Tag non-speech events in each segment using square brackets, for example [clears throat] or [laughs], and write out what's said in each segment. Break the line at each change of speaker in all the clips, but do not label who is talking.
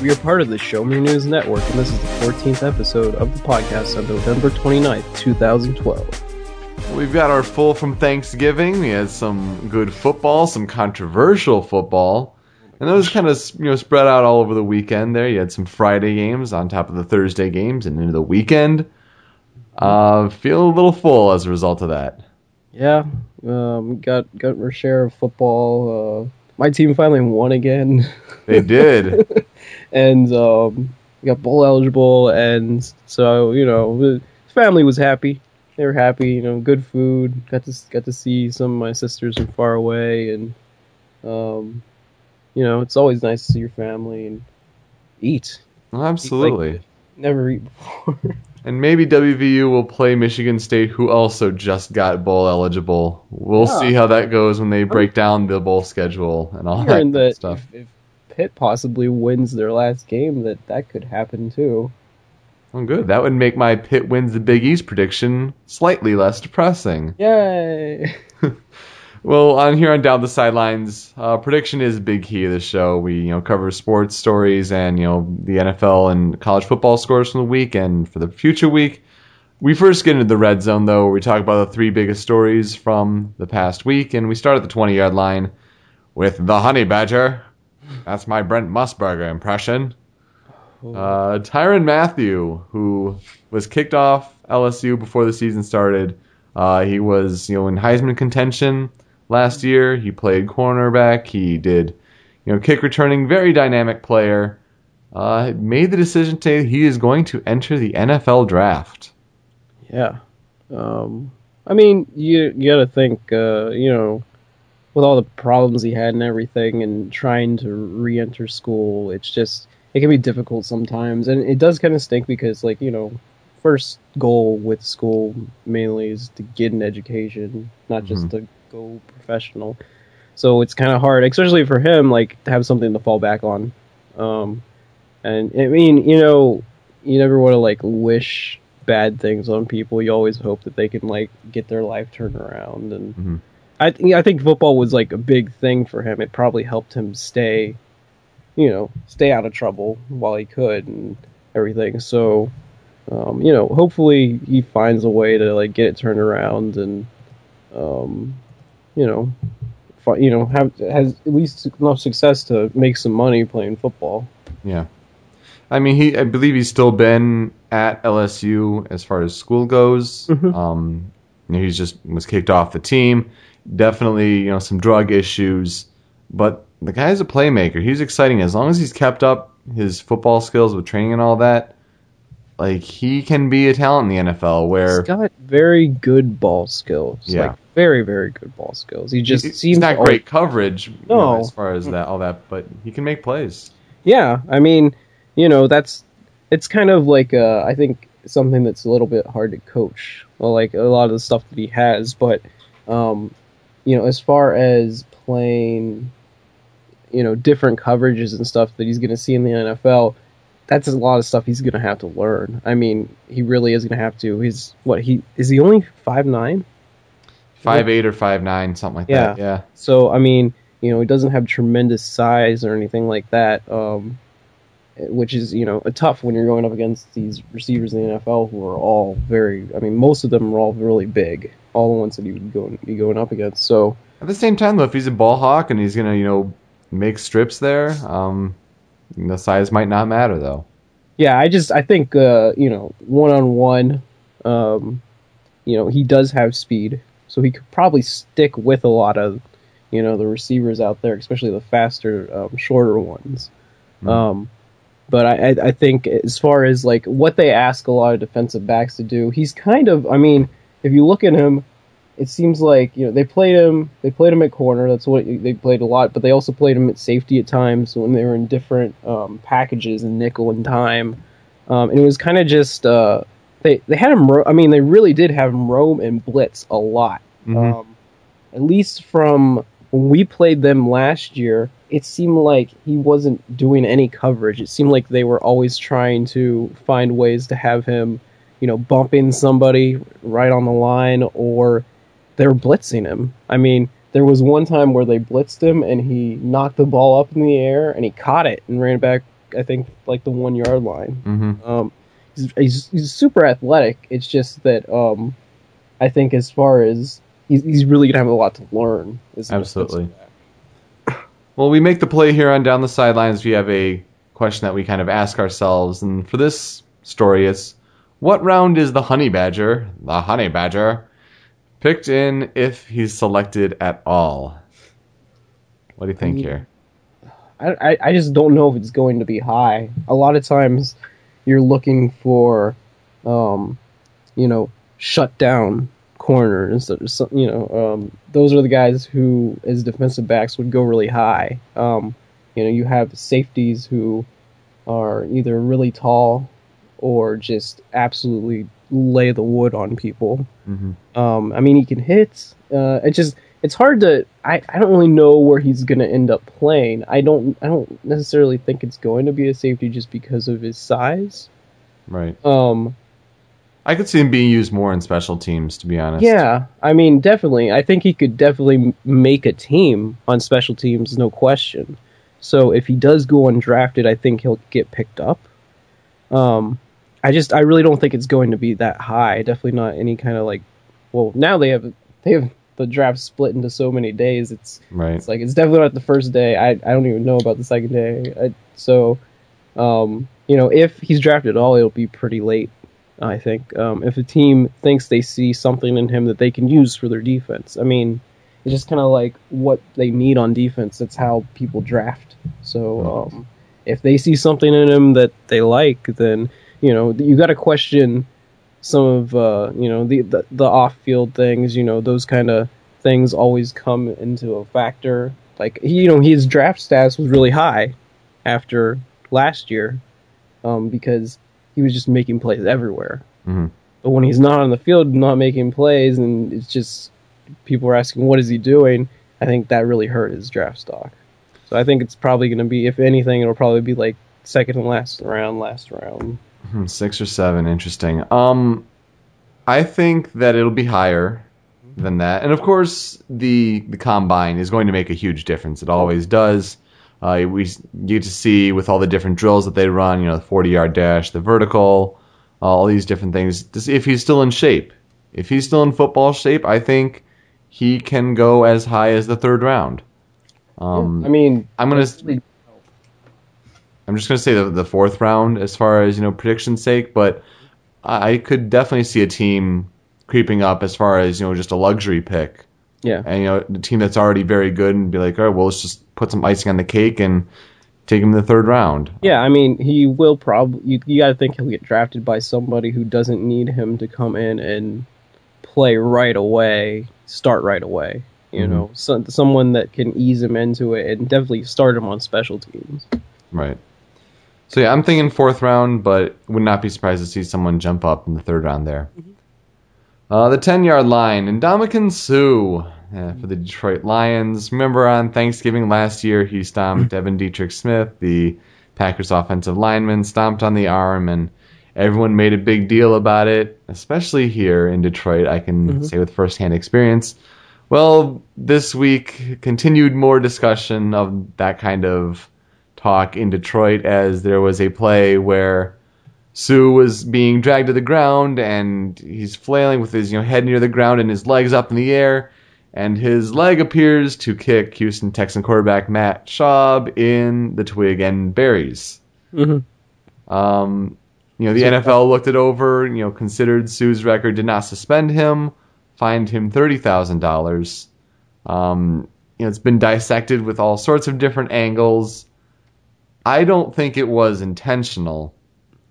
We are part of the Show Me News Network, and this is the 14th episode of the podcast on November 29th, 2012.
We've got our full from Thanksgiving. We had some good football, some controversial football, and those kind of you know spread out all over the weekend. There, you had some Friday games on top of the Thursday games, and into the weekend. Uh, feel a little full as a result of that.
Yeah, um, got got our share of football. Uh, my team finally won again.
They did. [laughs]
and um, got bowl eligible, and so you know, the family was happy. They were happy, you know, good food. Got to got to see some of my sisters from far away, and um, you know, it's always nice to see your family and eat.
Absolutely.
Eat like never eat before. [laughs]
and maybe WVU will play Michigan State, who also just got bowl eligible. We'll yeah. see how that goes when they break down the bowl schedule and all that, that stuff.
If, if Pitt possibly wins their last game, that that could happen too.
Oh, good. That would make my Pitt wins the Big East prediction slightly less depressing.
Yay! [laughs]
well, on here on Down the Sidelines, uh, prediction is a big key of the show. We you know cover sports stories and you know the NFL and college football scores from the week and for the future week. We first get into the red zone though, where we talk about the three biggest stories from the past week, and we start at the 20 yard line with the Honey Badger. That's my Brent Musburger impression. Uh, Tyrann Mathieu, who was kicked off LSU before the season started. Uh, he was, you know, in Heisman contention last year. He played cornerback. He did, you know, kick returning. Very dynamic player. Uh, made the decision to he is going to enter the NFL draft.
Yeah. Um, I mean, you you got to think, uh, you know, with all the problems he had and everything, and trying to re-enter school, it's just it can be difficult sometimes, and it does kind of stink because, like, you know, first goal with school mainly is to get an education, not just mm-hmm. to go professional. So it's kind of hard, especially for him, like to have something to fall back on. Um, and I mean, you know, you never want to like wish bad things on people. You always hope that they can like get their life turned around and. Mm-hmm I th- I think football was like a big thing for him. It probably helped him stay, you know, stay out of trouble while he could and everything. So, um, you know, hopefully he finds a way to like get it turned around and, um, you know, fi- you know, have has at least enough success to make some money playing football.
Yeah. I mean, he I believe he's still been at LSU as far as school goes. Mm-hmm. Um, he's just was kicked off the team definitely you know some drug issues, but the guy's a playmaker. He's exciting as long as he's kept up his football skills with training and all that. Like he can be a talent in the NFL. Where
he's got very good ball skills. Yeah, like very very good ball skills. He just
he,
seems
he's not great coverage.
No,
you know, as far as that all that, but he can make plays.
Yeah, I mean, you know, that's it's kind of like uh, I think something that's a little bit hard to coach. Well, like a lot of the stuff that he has, but um, you know, as far as playing, you know, different coverages and stuff that he's going to see in the NFL, that's a lot of stuff he's going to have to learn. I mean, he really is going to have to. He's what he is he only five nine,
five eight or five nine, something like
yeah.
that. Yeah.
So I mean, you know, he doesn't have tremendous size or anything like that. Um, which is you know a tough when you're going up against these receivers in the NFL who are all very. I mean, most of them are all really big. All the ones that he would go be going up against. So
at the same time, though, if he's a ball hawk and he's gonna you know make strips there, um, the size might not matter though.
Yeah, I just I think uh, you know one on one, um, you know he does have speed, so he could probably stick with a lot of you know the receivers out there, especially the faster, um, shorter ones. Mm. Um, but I, I think as far as like what they ask a lot of defensive backs to do, he's kind of. I mean, if you look at him, it seems like you know they played him. They played him at corner. That's what they played a lot. But they also played him at safety at times when they were in different um, packages and nickel and dime. Um, and it was kind of just uh, they they had him. Ro- I mean, they really did have him roam and blitz a lot.
Mhm.
Um, at least from when we played them last year, it seemed like he wasn't doing any coverage. It seemed like they were always trying to find ways to have him, you know, bumping somebody right on the line or they're blitzing him. I mean, there was one time where they blitzed him and he knocked the ball up in the air and he caught it and ran back, I think, like the one yard line.
hmm
Um, he's, he's, he's super athletic. It's just that um, I think as far as he's, he's really gonna have a lot to learn.
Absolutely. [clears throat] Well, we make the play here on Down the Sidelines. We have a question that we kind of ask ourselves. And for this story, it's what round is the Honey Badger, the Honey Badger, picked in if he's selected at all? What do you think
mean,
here?
I, I I just don't know if it's going to be high. A lot of times, you're looking for, um, you know, shut down corners. or some- You know, um, those are the guys who, as defensive backs, would go really high. Um, you know, you have safeties who are either really tall or just absolutely lay the wood on people.
hmm
Um, I mean, he can hit. Uh, it just it's hard to. I, I don't really know where he's going to end up playing. I don't I don't necessarily think it's going to be a safety just because of his size.
Right.
Um,
I could see him being used more in special teams, to be honest.
yeah, I mean, definitely. I think he could definitely make a team on special teams, no question. So if he does go undrafted, I think he'll get picked up. Um, I just I really don't think it's going to be that high. Definitely not any kind of like. Well, now they have they have the draft split into so many days. It's
Right.
It's like it's definitely not the first day. I I don't even know about the second day. I, so, um, you know, if he's drafted at all, it'll be pretty late. I think. Um, if a team thinks they see something in him that they can use for their defense, I mean, it's just kind of like what they need on defense. That's how people draft. So, um, if they see something in him that they like, then you know you got to question some of uh, you know the the, the off field things. You know those kind of things always come into a factor. Like he, you know his draft status was really high after last year um, because he was just making plays everywhere.
hmm
But when he's not on the field, not making plays, and it's just people are asking what is he doing. I think that really hurt his draft stock. So I think it's probably going to be, if anything, it'll probably be like second and last round, last round.
Hmm, Six or seven, interesting. Um, I think that it'll be higher than that, and of course, the the combine is going to make a huge difference. It always does. Uh, we s- get to see with all the different drills that they run, you know, the forty yard dash, the vertical, all these different things, to see if he's still in shape. If he's still in football shape, I think he can go as high as the third round. Um,
I mean,
I'm gonna. I'm just gonna say the, the fourth round as far as you know prediction's sake, but I I could definitely see a team creeping up as far as you know just a luxury pick,
yeah,
and you know the team that's already very good and be like, all right, well let's just put some icing on the cake and take him in the third round.
yeah. I mean, he will probably. You, you got to think he'll get drafted by somebody who doesn't need him to come in and play right away, start right away. You
Mhm.
know, so, someone that can ease him into it and definitely start him on special teams.
Right. So yeah, I'm thinking fourth round, but would not be surprised to see someone jump up in the third round there. Uh, the 10 yard line, and Ndamukong Suh uh, for the Detroit Lions. Remember on Thanksgiving last year, he stomped Devin Dietrich Smith, the Packers offensive lineman, stomped on the arm, and everyone made a big deal about it, especially here in Detroit. I can say with firsthand experience. Well, this week continued more discussion of that kind of talk in Detroit as there was a play where Suh was being dragged to the ground and he's flailing with his you know head near the ground and his legs up in the air and his leg appears to kick Houston Texan quarterback Matt Schaub in the twig and berries.
Mm-hmm.
Um, you know, the NFL looked it over, you know, considered Suh's record, did not suspend him, fined him thirty thousand dollars. Um, you know, it's been dissected with all sorts of different angles. I don't think it was intentional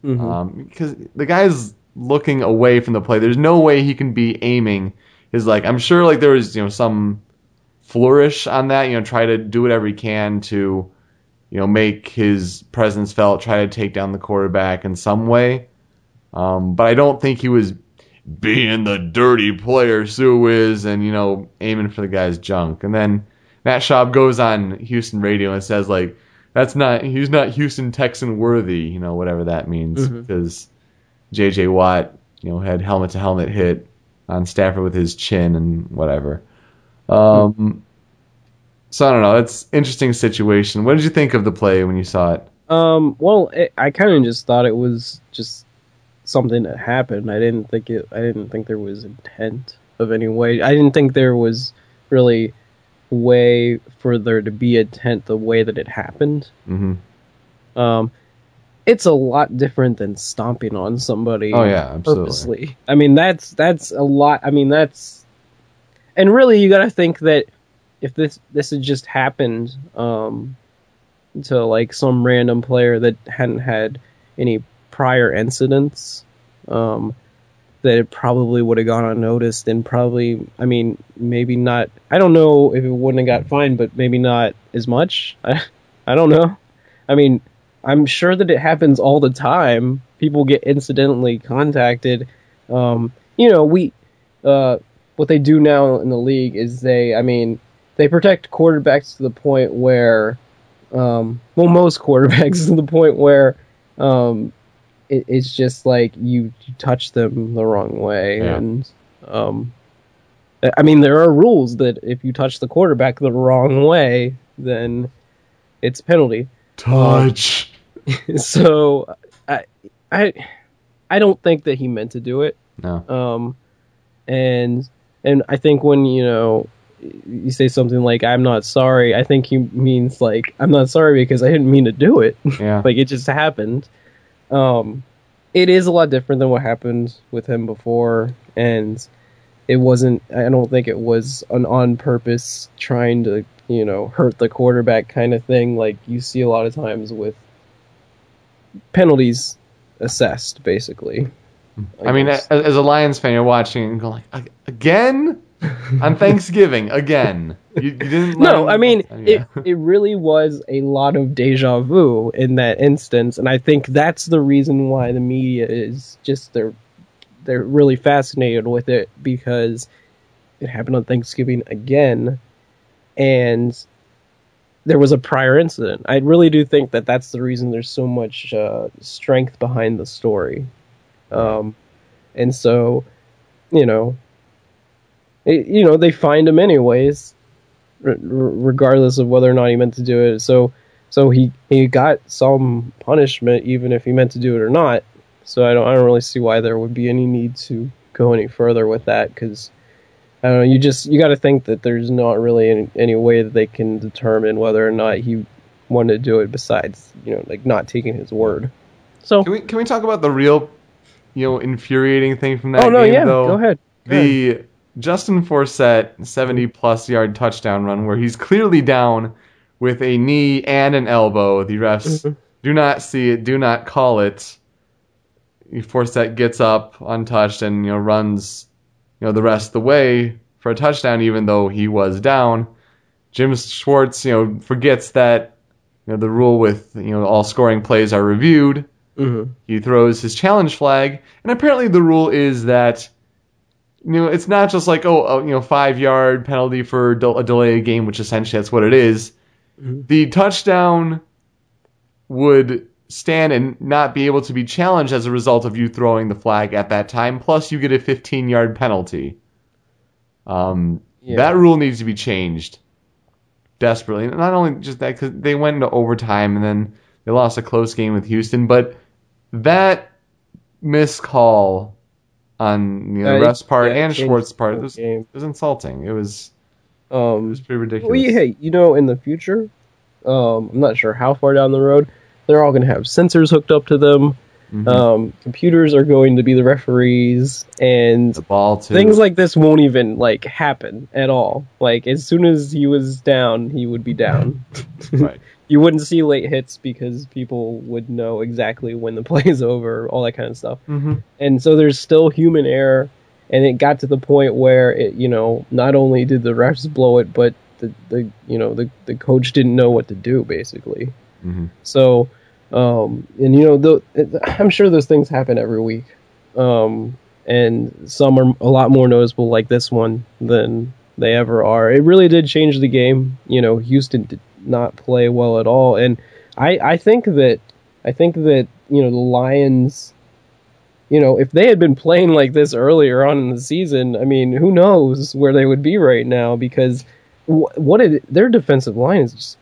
Mhm.
um, because the guy's looking away from the play. There's no way he can be aiming his like I'm sure like there was you know some flourish on that. You know, try to do whatever he can to you know make his presence felt. Try to take down the quarterback in some way. Um, but I don't think he was being the dirty player Suh is and you know aiming for the guy's junk. And then Matt Schaub goes on Houston radio and says like that's not he's not Houston Texan worthy, you know whatever that means
Mhm.
because J.J. Watt you know had helmet to helmet hit on Stafford with his chin and whatever. Um, so I don't know. It's interesting situation. What did you think of the play when you saw it?
Um, well, it, I kind of just thought it was just something that happened. I didn't think it. I didn't think there was intent of any way. I didn't think there was really way for there to be a tent the way that it happened.
hmm
Um, it's a lot different than stomping on somebody.
Oh yeah, absolutely.
purposely. I mean, that's that's a lot. I mean, that's and really you got to think that if this this had just happened um, to like some random player that hadn't had any prior incidents, um, that it probably would have gone unnoticed and probably, I mean, maybe not. I don't know if it wouldn't have got fined, but maybe not as much. I [laughs] I don't know. I mean, I'm sure that it happens all the time. People get incidentally contacted. Um, you know, we uh, what they do now in the league is they, I mean, they protect quarterbacks to the point where, um, well, most [laughs] quarterbacks to the point where um, it, it's just like you, you touch them the wrong way,
Yeah.
and um, I mean, there are rules that if you touch the quarterback the wrong way, then it's penalty
Touch. [laughs]
so I I I don't think that he meant to do it.
no.
Um and and I think when you know you say something like I'm not sorry, I think he means like I'm not sorry because I didn't mean to do it.
Yeah. [laughs]
like it just happened. Um it is a lot different than what happened with him before and it wasn't I don't think it was an on purpose trying to, you know, hurt the quarterback kind of thing like you see a lot of times with penalties assessed basically.
I mean, as, a Lions fan, you're watching and going like, again [laughs] on Thanksgiving, again. You, you didn't.
no, I mean
Yeah.
it. It really was a lot of deja vu in that instance, and I think that's the reason why the media is just they're they're really fascinated with it because it happened on Thanksgiving again, and there was a prior incident. I really do think that that's the reason there's so much uh, strength behind the story, um, and so you know it, you know they find him anyways r- r- regardless of whether or not he meant to do it so so he he got some punishment even if he meant to do it or not so i don't i don't really see why there would be any need to go any further with that cuz I don't know. You just you got to think that there's not really any, any way that they can determine whether or not he wanted to do it. Besides, you know, like not taking his word. So,
Can we can we talk about the real, you know, infuriating thing from that
oh no,
game
yeah,
though?
go ahead. Go ahead.
Justin Forsett 70 plus yard touchdown run where he's clearly down with a knee and an elbow. The refs
Mhm.
do not see it, do not call it. Forsett gets up untouched and you know runs you know the rest of the way for a touchdown even though he was down. Jim Schwartz, you know, forgets that you know the rule with you know all scoring plays are reviewed.
Mhm.
He throws his challenge flag, and apparently the rule is that you know it's not just like oh, oh you know five yard penalty for a delay of game, which essentially that's what it is.
Mhm.
The touchdown would stand and not be able to be challenged as a result of you throwing the flag at that time. Plus, you get a 15 yard penalty. Um,
Yeah.
That rule needs to be changed desperately. Not only just that, because they went into overtime and then they lost a close game with Houston, but that miscall on you know,
Uh,
the ref's part
yeah,
and
changed
Schwartz's part
whole
was,
game.
was insulting. It was
um, it
was pretty ridiculous.
Well, yeah, hey, you know, in the future, um, I'm not sure how far down the road, they're all going to have sensors hooked up to them.
Mhm.
Um, computers are going to be the referees, and
the
things like this won't even like happen at all. Like as soon as he was down, he would be down. [laughs]
right.
You wouldn't see late hits because people would know exactly when the [laughs] play is over, all that kind of stuff
hmm
and so there's still human error and it got to the point where it, you know, not only did the refs blow it, but the, the you know the the coach didn't know what to do basically.
Mm-hmm.
So, um, and you know, the, I'm sure those things happen every week, um, and some are a lot more noticeable, like this one, than they ever are. It really did change the game. You know, Houston did not play well at all, and I I think that I think that you know the Lions. You know, if they had been playing like this earlier on in the season, I mean, who knows where they would be right now? Because what it, their defensive line is just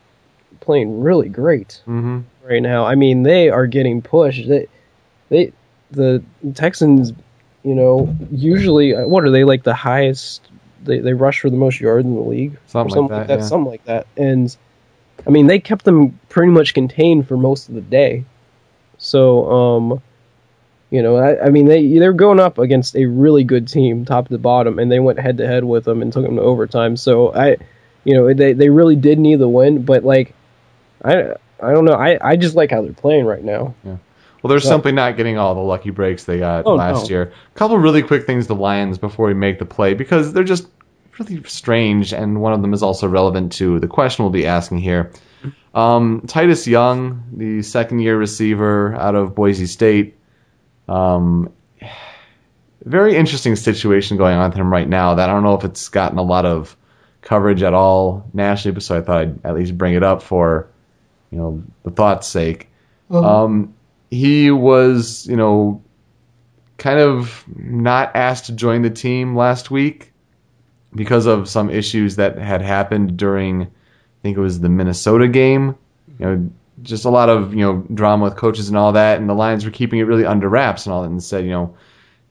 playing really great
Mm-hmm.
right now. I mean, they are getting pushed. They, they, the Texans, you know, usually what are they like the highest? They they rush for the most yards in the league,
Something
or
like that, yeah.
something like that. And I mean, they kept them pretty much contained for most of the day. So, um, you know, I, I mean, they they're going up against a really good team, top to bottom, and they went head to head with them and took them to overtime. So I, you know, they they really did need the win, but like, I I don't know, I I just like how they're playing right now. Yeah.
Well, they're
Yeah.
simply not getting all the lucky breaks they got
Oh,
last
no.
year. A couple really quick things to Lions before we make the play because they're just really strange, and one of them is also relevant to the question we'll be asking here. Um, Titus Young, the second year receiver out of Boise State, um, very interesting situation going on with him right now that I don't know if it's gotten a lot of coverage at all nationally, but so I thought I'd at least bring it up for you know the thought's sake. Um, he was, you know, kind of not asked to join the team last week because of some issues that had happened during, I think it was the Minnesota game. You know, just a lot of you know drama with coaches and all that, and the Lions were keeping it really under wraps and all that, and said, you know,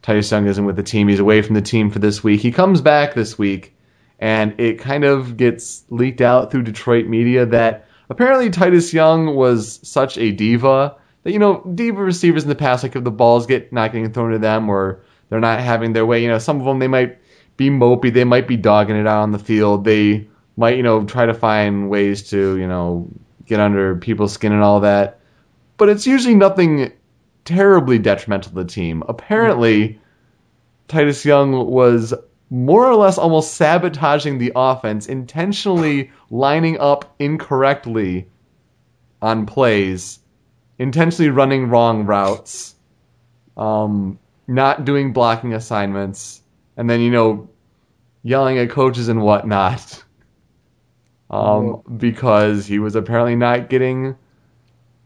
Titus Young isn't with the team; he's away from the team for this week. He comes back this week, and it kind of gets leaked out through Detroit media that apparently Titus Young was such a diva that you know diva receivers in the past, like if the balls get not getting thrown to them or they're not having their way, you know, some of them they might be mopey, they might be dogging it out on the field, they might you know try to find ways to you know get under people's skin and all that, but it's usually nothing terribly detrimental to the team. Apparently. Titus Young was more or less almost sabotaging the offense, intentionally lining up incorrectly on plays, intentionally running wrong routes, um, not doing blocking assignments, and then, you know, yelling at coaches and whatnot. Um, because he was apparently not getting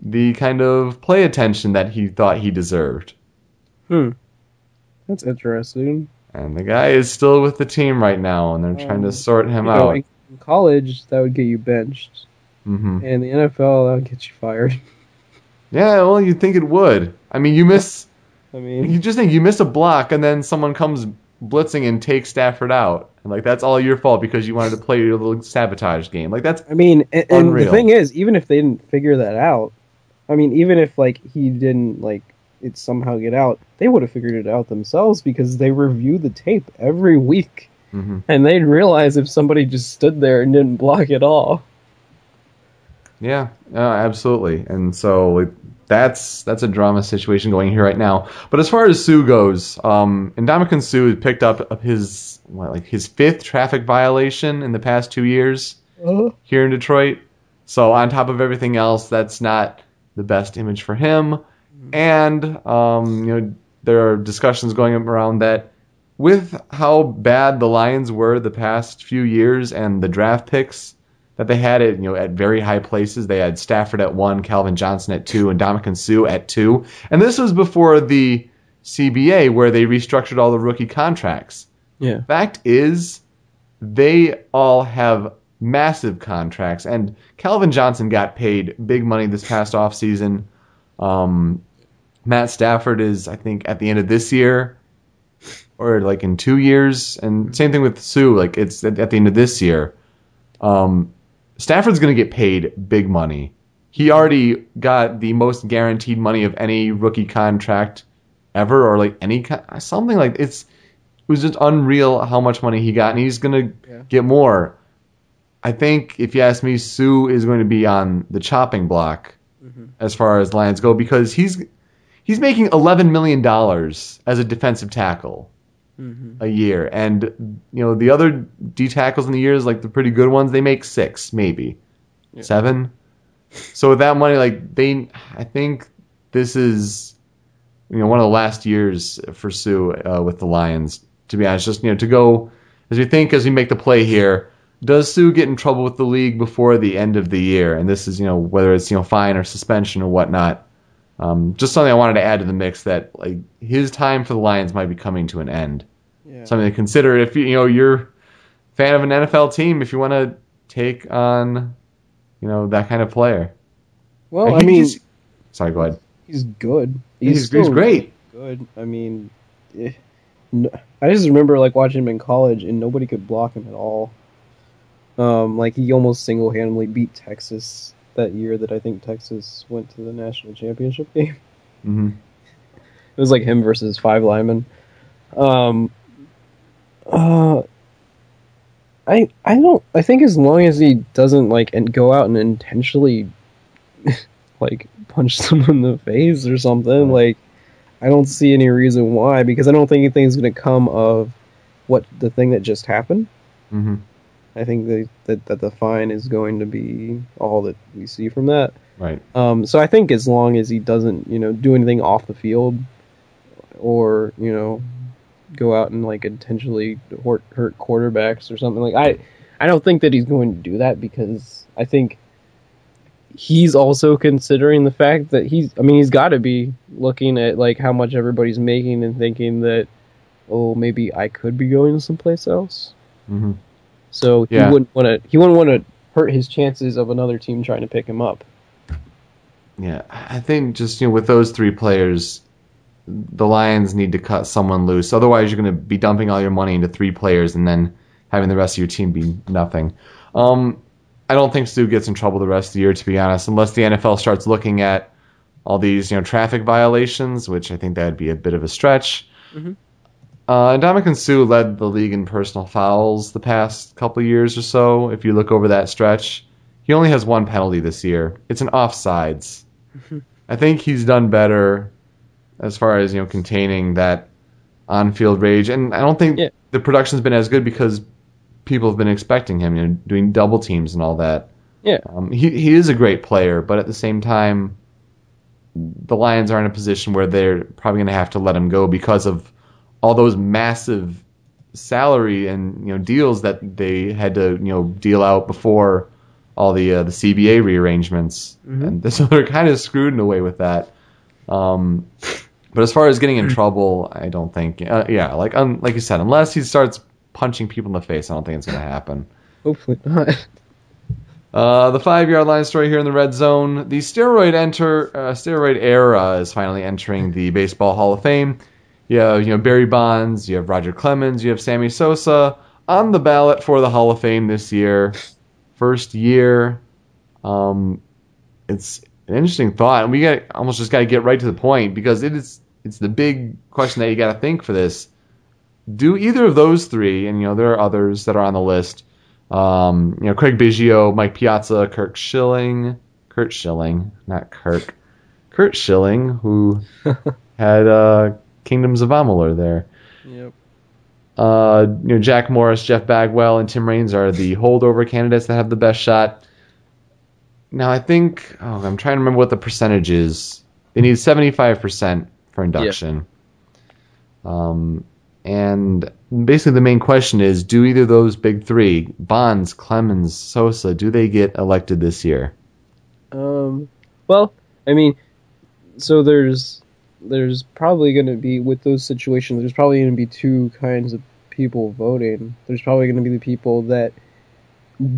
the kind of play attention that he thought he deserved.
Hmm, that's interesting.
And the guy is still with the team right now, and they're trying to
Um,
sort him
You know,
out.
in college, that would get you benched,
Mm-hmm.
and in the NFL, that would get you fired. [laughs]
Yeah, well, you'd think it would. I mean, you miss.
I mean,
You just think you miss a block, and then someone comes blitzing and take Stafford out, and like that's all your fault because you wanted to play your little sabotage game. Like that's
I mean, and, and the thing is, even if they didn't figure that out, I mean, even if like he didn't like it somehow get out, they would have figured it out themselves because they review the tape every week,
Mhm.
and they'd realize if somebody just stood there and didn't block at all.
Yeah, uh, absolutely. And so like, that's that's a drama situation going here right now. But as far as Suh goes, um, Ndamukong Suh picked up his what, like his fifth traffic violation in the past two years here in Detroit. So on top of everything else, that's not the best image for him. And um, you know there are discussions going around that with how bad the Lions were the past few years and the draft picks that they had it, you know, at very high places. They had Stafford at one, Calvin Johnson at two, and Ndamukong Suh at two. And this was before the CBA where they restructured all the rookie contracts.
Yeah.
Fact is, they all have massive contracts, and Calvin Johnson got paid big money this past offseason. Um, Matt Stafford is, I think, at the end of this year, or like in two years, and same thing with Suh. Like it's at, at the end of this year. Um, Stafford's going to get paid big money. He already got the most guaranteed money of any rookie contract ever, or like any something like it's. It was just unreal how much money he got, and he's going to
Yeah.
get more. I think, if you ask me, Suh is going to be on the chopping block mm-hmm. as far as Lions go because he's he's making eleven million dollars as a defensive tackle.
Mm-hmm.
a year, and you know the other D tackles in the years, like the pretty good ones, they make six, maybe
Yeah.
seven. So with that money, like they, I think this is, you know, one of the last years for Suh uh, with the Lions. To be honest, just you know, to go as we think as we make the play here, does Suh get in trouble with the league before the end of the year? And this is, you know, whether it's you know fine or suspension or whatnot. Um, just something I wanted to add to the mix that like his time for the Lions might be coming to an end.
Yeah.
Something to consider if you you know you're a fan of an NFL team if you want to take on you know that kind of player.
well, I mean,
just- sorry, go ahead.
he's good.
He's, he's,
still
great.
good. I mean, eh, no, I just remember like watching him in college, and nobody could block him at all. Um, like he almost single-handedly beat Texas that year that I think Texas went to the national championship [laughs] game.
hmm
It was like him versus five linemen. Um, uh, I I don't. I think as long as he doesn't like and go out and intentionally [laughs] like punch [laughs] someone in the face or something, like I don't see any reason why. Because I don't think anything's going to come of what the thing that just happened.
hmm
I think that, that that the fine is going to be all that we see from that.
Right.
Um, so I think as long as he doesn't, you know, do anything off the field, or you know, go out and like intentionally hurt, hurt quarterbacks or something like I, I don't think that he's going to do that because I think he's also considering the fact that he's. I mean, he's got to be looking at like how much everybody's making and thinking that, oh, maybe I could be going someplace else.
hmm
So he
Yeah.
wouldn't want to. He wouldn't want to hurt his chances of another team trying to pick him up.
Yeah, I think just you know with those three players, the Lions need to cut someone loose. Otherwise, you're going to be dumping all your money into three players and then having the rest of your team be nothing. Um, I don't think Suh gets in trouble the rest of the year, to be honest, unless the NFL starts looking at all these you know traffic violations, which I think that'd be a bit of a stretch.
Mhm.
Uh, Suh led the league in personal fouls the past couple of years or so. If you look over that stretch, he only has one penalty this year. It's an offsides. I think he's done better as far as you know containing that on-field rage, and I don't think
Yeah.
the production's been as good because people have been expecting him, you know, doing double teams and all that.
Yeah.
Um, he he is a great player, but at the same time, the Lions are in a position where they're probably going to have to let him go because of all those massive salary and you know deals that they had to you know deal out before all the uh, the CBA rearrangements,
Mhm.
and [laughs] so they're kind of screwed in a way with that. Um, but as far as getting in trouble, I don't think. Uh, yeah, like un, like you said, unless he starts punching people in the face, I don't think it's going to happen.
Hopefully not. [laughs]
Uh, the five yard line story here in the red zone. The steroid enter uh, steroid era is finally entering the baseball Hall of Fame. You have you know Barry Bonds, you have Roger Clemens, you have Sammy Sosa on the ballot for the Hall of Fame this year. First year. Um, it's an interesting thought, and we got almost just got to get right to the point because it is it's the big question that you got to think for this. Do either of those three, and you know there are others that are on the list. Um, you know, Craig Biggio, Mike Piazza, Kirk Schilling, Curt Schilling, not Kirk, Curt Schilling, who [laughs] had uh, Kingdoms of Amalur there.
Yep.
Uh, you know, Jack Morris, Jeff Bagwell, and Tim Raines are the holdover candidates that have the best shot. Now, I think oh, I'm trying to remember what the percentage is. They need 75% for induction. Um, and basically, the main question is: Do either of those big three, Bonds, Clemens, Sosa, do they get elected this year?
Um. Well, I mean, so there's there's probably going to be with those situations. There's probably going to be two kinds of people voting. There's probably going to be the people that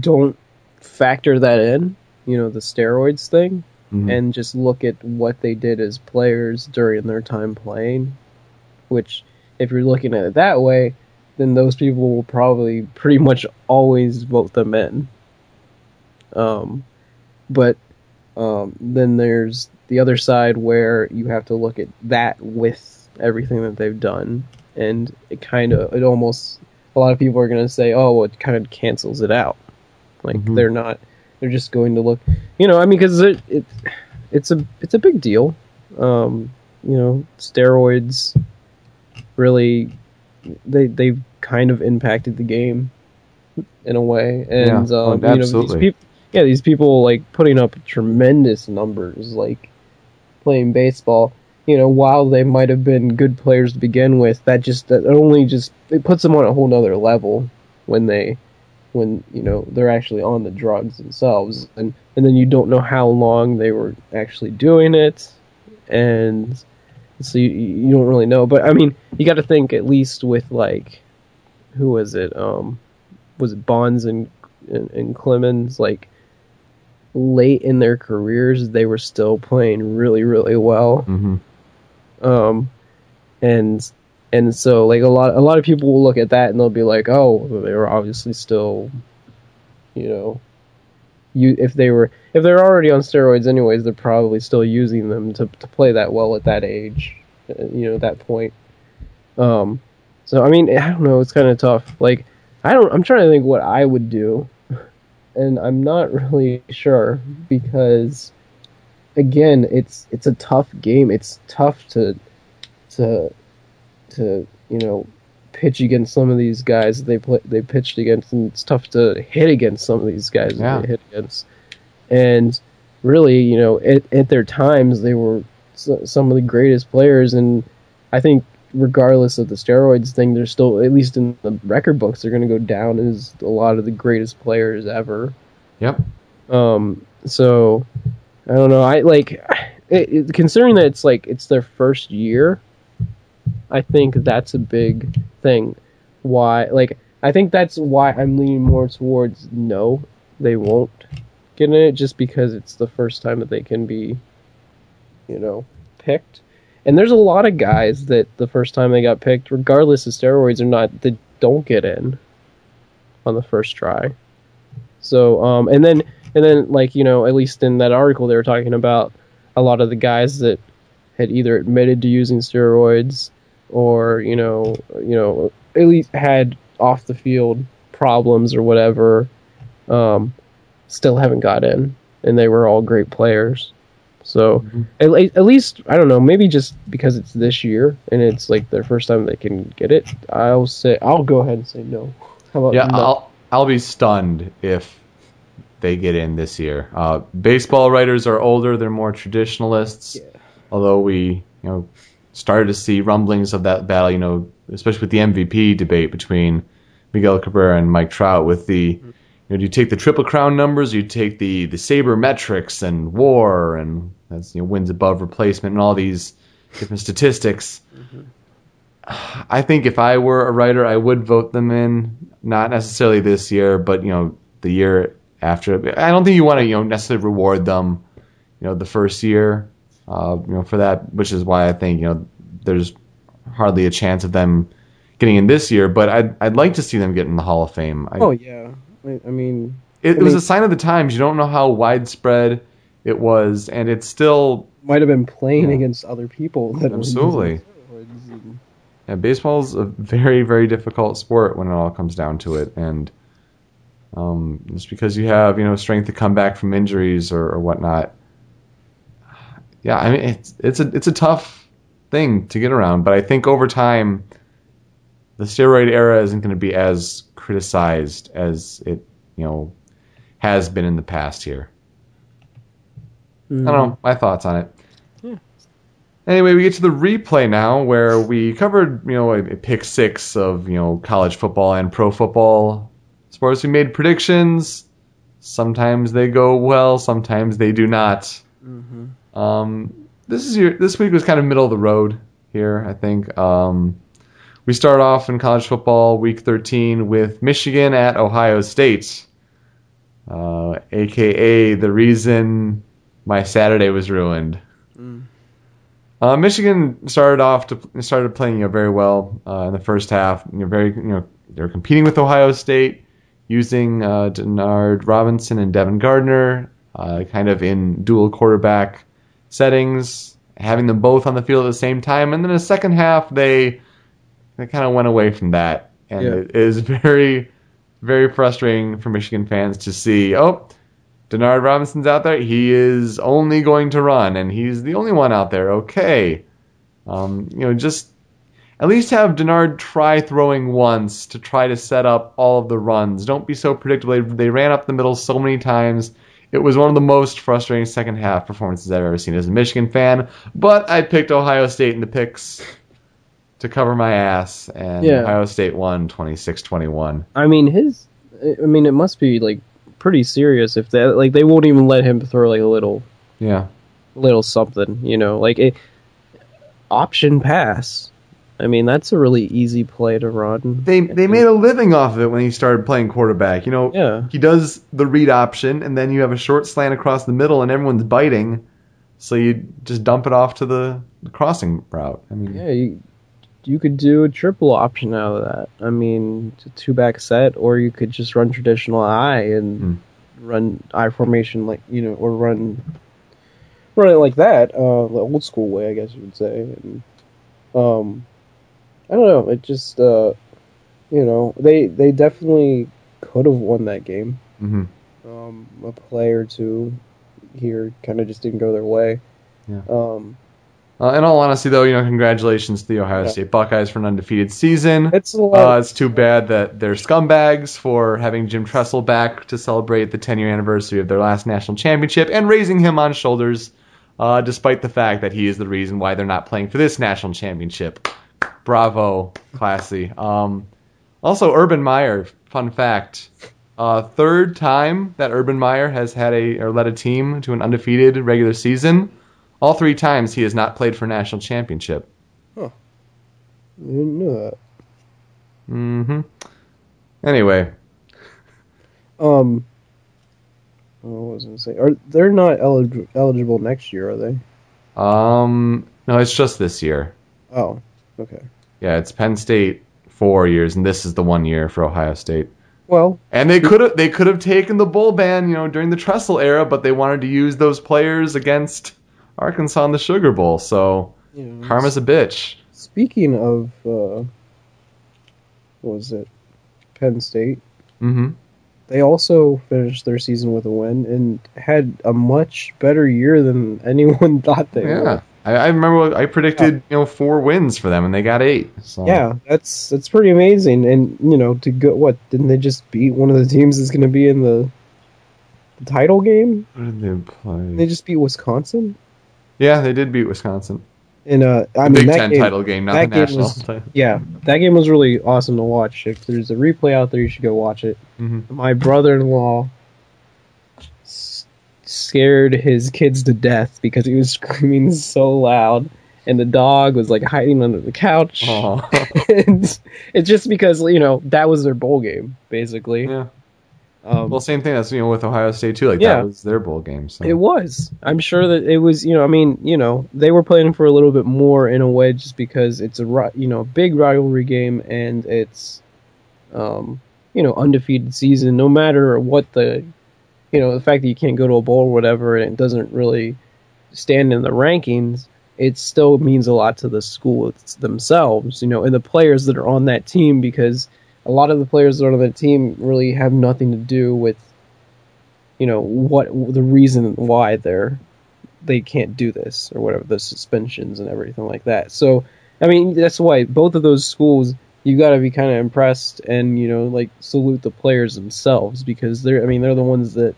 don't factor that in. You know, the steroids thing,
Mhm.
and just look at what they did as players during their time playing. Which, if you're looking at it that way, then those people will probably pretty much always vote them in. Um, but um, then there's the other side where you have to look at that with everything that they've done, and it kind of it almost a lot of people are going to say, oh, well, it kind of cancels it out. Like
Mhm.
they're not, they're just going to look, you know, I mean, because it, it it's a it's a big deal. Um, you know, steroids really they they've kind of impacted the game in a way, and
Yeah,
um, you know these people, yeah, these people like putting up tremendous numbers, like playing baseball. You know, while they might have been good players to begin with, that just that only just it puts them on a whole nother level when they when you know they're actually on the drugs themselves, and and then you don't know how long they were actually doing it, and so you, you don't really know. But I mean, you got to think at least with like, who was it? Um, was it Bonds and and, and Clemens? Like late in their careers, they were still playing really really well.
hmm
Um, and and so like a lot a lot of people will look at that and they'll be like, oh, they were obviously still, you know, you if they were if they're already on steroids anyways, they're probably still using them to to play that well at that age, uh, you know, that point. Um, so I mean, I don't know, it's kind of tough. Like I don't, I'm trying to think what I would do, [laughs] and I'm not really sure because again, it's it's a tough game. It's tough to to to you know pitch against some of these guys they play they pitched against, and it's tough to hit against some of these guys
Yeah.
that they hit against. And really, you know, at, at their times, they were some of the greatest players, and I think regardless of the steroids thing, they're still at least in the record books, they're going to go down as a lot of the greatest players ever.
Yep.
Um, so I don't know. I like [sighs] it, it, considering that it's like it's their first year. I think that's a big thing. Why? Like I think that's why I'm leaning more towards no, they won't get in it just because it's the first time that they can be, you know, picked. And there's a lot of guys that the first time they got picked, regardless of steroids or not, that don't get in on the first try. So, um, and then and then like you know, at least in that article, they were talking about a lot of the guys that had either admitted to using steroids or you know, you know, at least had off the field problems or whatever. Um, still haven't got in, and they were all great players. So
Mhm.
at, at least I don't know, maybe just because it's this year and it's like their first time they can get it, I'll say I'll go ahead and say no. [laughs] How about
Yeah,
no?
I'll I'll be stunned if they get in this year. Uh, baseball writers are older; they're more traditionalists.
Yeah.
Although we, you know, started to see rumblings of that battle, you know, especially with the MVP debate between Miguel Cabrera and Mike Trout. With the, you know, do you take the triple crown numbers? You take the the sabermetrics and WAR and that's you know wins above replacement and all these different statistics. I think if I were a writer, I would vote them in. Not necessarily this year, but you know the year after. I don't think you want to you know necessarily reward them, you know, the first year, uh, you know, for that. Which is why I think you know there's hardly a chance of them getting in this year. But I'd I'd like to see them get in the Hall of Fame. I,
Oh yeah, I, I mean,
it, it
I
was
mean-
a sign of the times. You don't know how widespread it was, and it's still
might have been playing
Yeah.
against other people that
Absolutely.
using steroids and-
Yeah, baseball's a very, very difficult sport when it all comes down to it, and um, just because you have you know strength to come back from injuries or, or whatnot. Yeah, I mean it's it's a it's a tough thing to get around, but I think over time, the steroid era isn't going to be as criticized as it you know has been in the past here. I don't know. My thoughts on it.
Yeah.
Anyway, we get to the replay now, where we covered, you know, a, a pick six of, you know, college football and pro football sports. We made predictions. Sometimes they go well, sometimes they do not.
Mhm.
Um, this is your this week was kind of middle of the road here, I think. Um, we start off in college football week 13 with Michigan at Ohio State, uh, aka the reason my Saturday was ruined.
Mm.
Uh, Michigan started off to started playing you know, very well uh, in the first half. You know, very you know they're competing with Ohio State using uh, Denard Robinson and Devin Gardner, uh, kind of in dual quarterback settings, having them both on the field at the same time. And then the second half, they they kind of went away from that, and
Yeah.
it is [laughs] very very frustrating for Michigan fans to see. Oh, Denard Robinson's out there. He is only going to run, and he's the only one out there. Okay, um, you know, just at least have Denard try throwing once to try to set up all of the runs. Don't be so predictable. They, they ran up the middle so many times. It was one of the most frustrating second half performances I've ever seen as a Michigan fan. But I picked Ohio State in the picks to cover my ass, and
Yeah.
Ohio State won 26-21.
I mean, his. I mean, it must be like pretty serious if they like they won't even let him throw like a little
Yeah.
little something, you know, like a option pass. I mean, that's a really easy play to run.
They they made a living off of it when he started playing quarterback. You know,
Yeah.
he does the read option, and then you have a short slant across the middle, and everyone's biting. So you just dump it off to the crossing route. I mean,
Yeah, you, you could do a triple option out of that. I mean, a two back set, or you could just run traditional I and
Hmm.
run I formation like you know, or run run it like that, uh, the old school way, I guess you would say. And um, I don't know. It just uh, you know, they they definitely could have won that game.
mhm.
Um, a play or two here kind of just didn't go their way.
Yeah.
Um,
Uh, in all honesty, though, you know, congratulations to the Ohio
Yeah.
State Buckeyes for an undefeated season.
it's a lot.
Uh, it's too bad that they're scumbags for having Jim Tressel back to celebrate the 10 year anniversary of their last national championship and raising him on shoulders, uh, despite the fact that he is the reason why they're not playing for this national championship. Bravo, classy. Um, also, Urban Meyer, fun fact. Uh, third time that Urban Meyer has had a or led a team to an undefeated regular season. All three times he has not played for a national championship.
I didn't know that.
hmm Anyway,
Um, what was I gonna say? Are they're not elig- eligible next year? Are they?
um, no, it's just this year.
Oh, okay.
Yeah, it's Penn State four years, and this is the one year for Ohio State.
Well,
And they could have they could have taken the bowl ban, you know, during the Tressel era, but they wanted to use those players against Arkansas in the Sugar Bowl. So
you know,
karma's a bitch.
speaking of uh, what was it? Penn State.
hmm
They also finished their season with a win and had a much better year than anyone [laughs] thought they
Yeah,
would.
I, I remember I predicted you know four wins for them, and they got eight. So.
Yeah, that's that's pretty amazing. And you know, to go what didn't they just beat one of the teams that's going to be in the, the title game?
What did they play?
They just beat Wisconsin.
yeah, they did beat Wisconsin.
And uh, I mean
Big
that
Ten
game,
title game, not
that
the national.
was-
title.
Yeah, that game was really awesome to watch. If there's a replay out there, you should go watch it.
Mhm.
My brother-in-law scared his kids to death because he was [laughs] screaming so loud, and the dog was like hiding under the couch.
Aw. [laughs]
and it's just because you know that was their bowl game, basically.
yeah.
Um,
Well, same thing. That's you know with Ohio State too. Like
Yeah.
that was their bowl game. So
It was. I'm sure that it was. You know, I mean, you know, they were playing for a little bit more in a way, just because it's a you know big rivalry game and it's, um, you know, undefeated season. No matter what the, you know, the fact that you can't go to a bowl or whatever, and it doesn't really stand in the rankings. It still means a lot to the school themselves, you know, and the players that are on that team because a lot of the players that are on that team really have nothing to do with you know what the reason why they're they can't do this or whatever the suspensions and everything like that so i mean that's why both of those schools you got to be kind of impressed and you know like salute the players themselves because they're i mean they're the ones that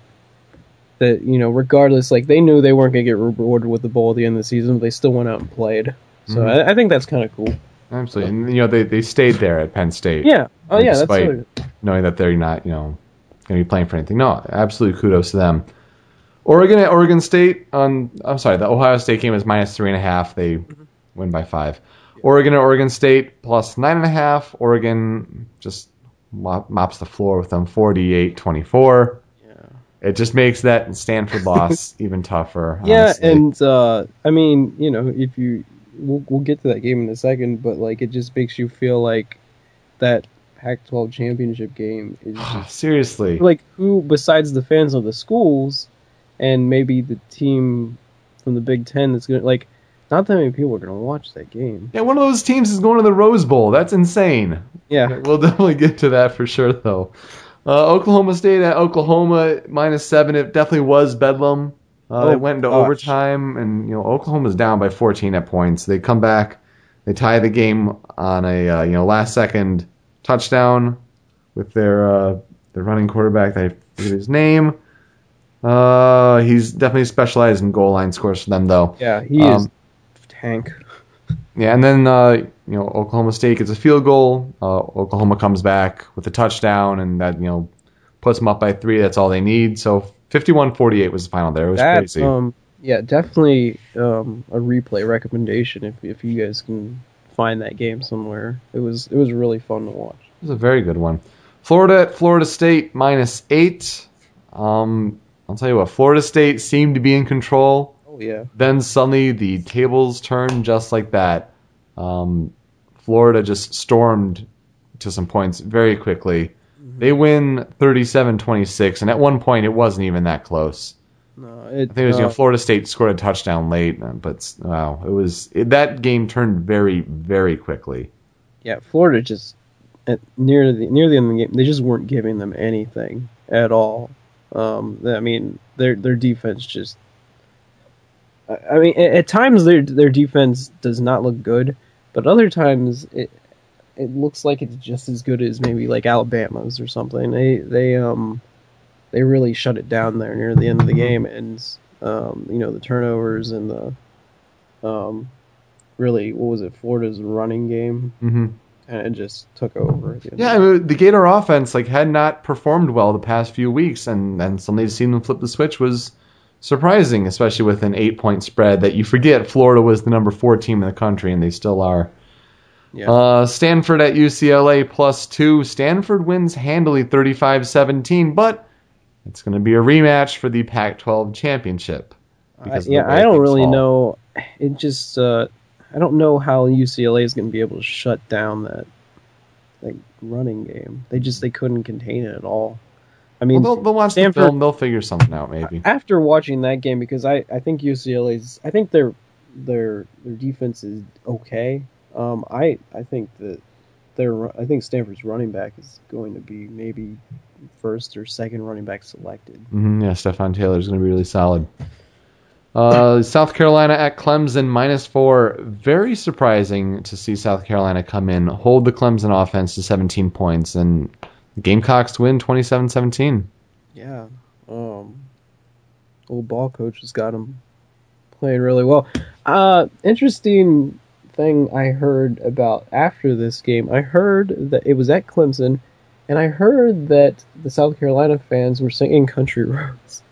that you know regardless like they knew they weren't going to get rewarded with the bowl at the end of the season but they still went out and played so
Mhm.
I, I think that's kind of cool
absolutely, and you know they they stayed there at Penn State.
yeah oh yeah that's
Despite-
what,
knowing that they're not, you know, going to be playing for anything. No, absolute kudos to them. Oregon at Oregon State on. I'm sorry, the Ohio State game is minus three and a half. They win by five. Oregon at Oregon State plus nine and a half. Oregon just mop, mops the floor with them 48-24.
yeah
It just makes that Stanford [laughs] loss even tougher.
Yeah,
honestly.
and uh, I mean, you know, if you we'll, we'll get to that game in a second, but like it just makes you feel like that Pac-12 championship game is [sighs] just
seriously,
like who besides the fans of the schools and maybe the team from the Big Ten that's gonna like not that many people are gonna watch that game.
yeah, one of those teams is going to the Rose Bowl. That's insane.
Yeah, [laughs]
We'll definitely get to that for sure, though. Uh, Oklahoma State at Oklahoma minus seven. It definitely was bedlam. Uh, they
Oh,
went into
gosh.
overtime, and you know Oklahoma's down by 14 at points. They come back They tie the game on a uh, you know last second touchdown with their uh, their running quarterback. I forget his name. Uh, he's definitely specialized in goal line scores for them though.
Yeah, he is Tank.
Yeah, and then uh, you know Oklahoma State gets a field goal. Uh, Oklahoma comes back with a touchdown, and that you know puts them up by three. That's all they need. So 51-48 was the final there. It was
That
crazy.
um yeah, definitely um a replay recommendation if if you guys can find that game somewhere. It was it was really fun to watch.
It was a very good one. Florida at Florida State minus eight. Um, I'll tell you what, Florida State seemed to be in control.
Oh yeah.
Then suddenly the tables turned just like that. Um, Florida just stormed to some points very quickly. They win 37-26, and at one point it wasn't even that close.
No, it,
I think it was you know
uh,
Florida State scored a touchdown late, uh, but wow, it was it, that game turned very very quickly.
yeah, Florida just at near the near the end of the game, they just weren't giving them anything at all. Um, I mean, their their defense just. I mean, at, times their their defense does not look good, but other times it it looks like it's just as good as maybe like Alabama's or something. They they um they really shut it down there near the end of the game, and um you know the turnovers and the um really what was it Florida's running game
hmm
kind of just took over. at the end
Yeah, I
of
mean, the Gator offense like had not performed well the past few weeks, and and suddenly to see them flip the switch was surprising, especially with an eight point spread that you forget Florida was the number four team in the country, and they still are.
Yeah.
Uh, Stanford at UCLA plus two. Stanford wins handily 35-17, but it's going to be a rematch for the Pac-12 championship.
I,
because of the
yeah, I don't really
fall.
know. It just uh, I don't know how UCLA is going to be able to shut down that like running game. They just they couldn't contain it at all. I mean,
Well, they'll, they'll watch
Stanford-
the film. They'll figure something out, maybe.
after watching that game because I, I think UCLA's I think their their their defense is okay. Um, I I think that their I think Stanford's running back is going to be maybe first or second running back selected.
hmm yeah, Stepfan Taylor is going to be really solid. Uh, [laughs] South Carolina at Clemson minus four. Very surprising to see South Carolina come in, hold the Clemson offense to 17 points, and the Gamecocks win 27-17.
Yeah. Um, old ball coach has got him playing really well. Uh, interesting thing I heard about after this game. I heard that it was at Clemson, and I heard that the South Carolina fans were singing "Country [laughs] Roads."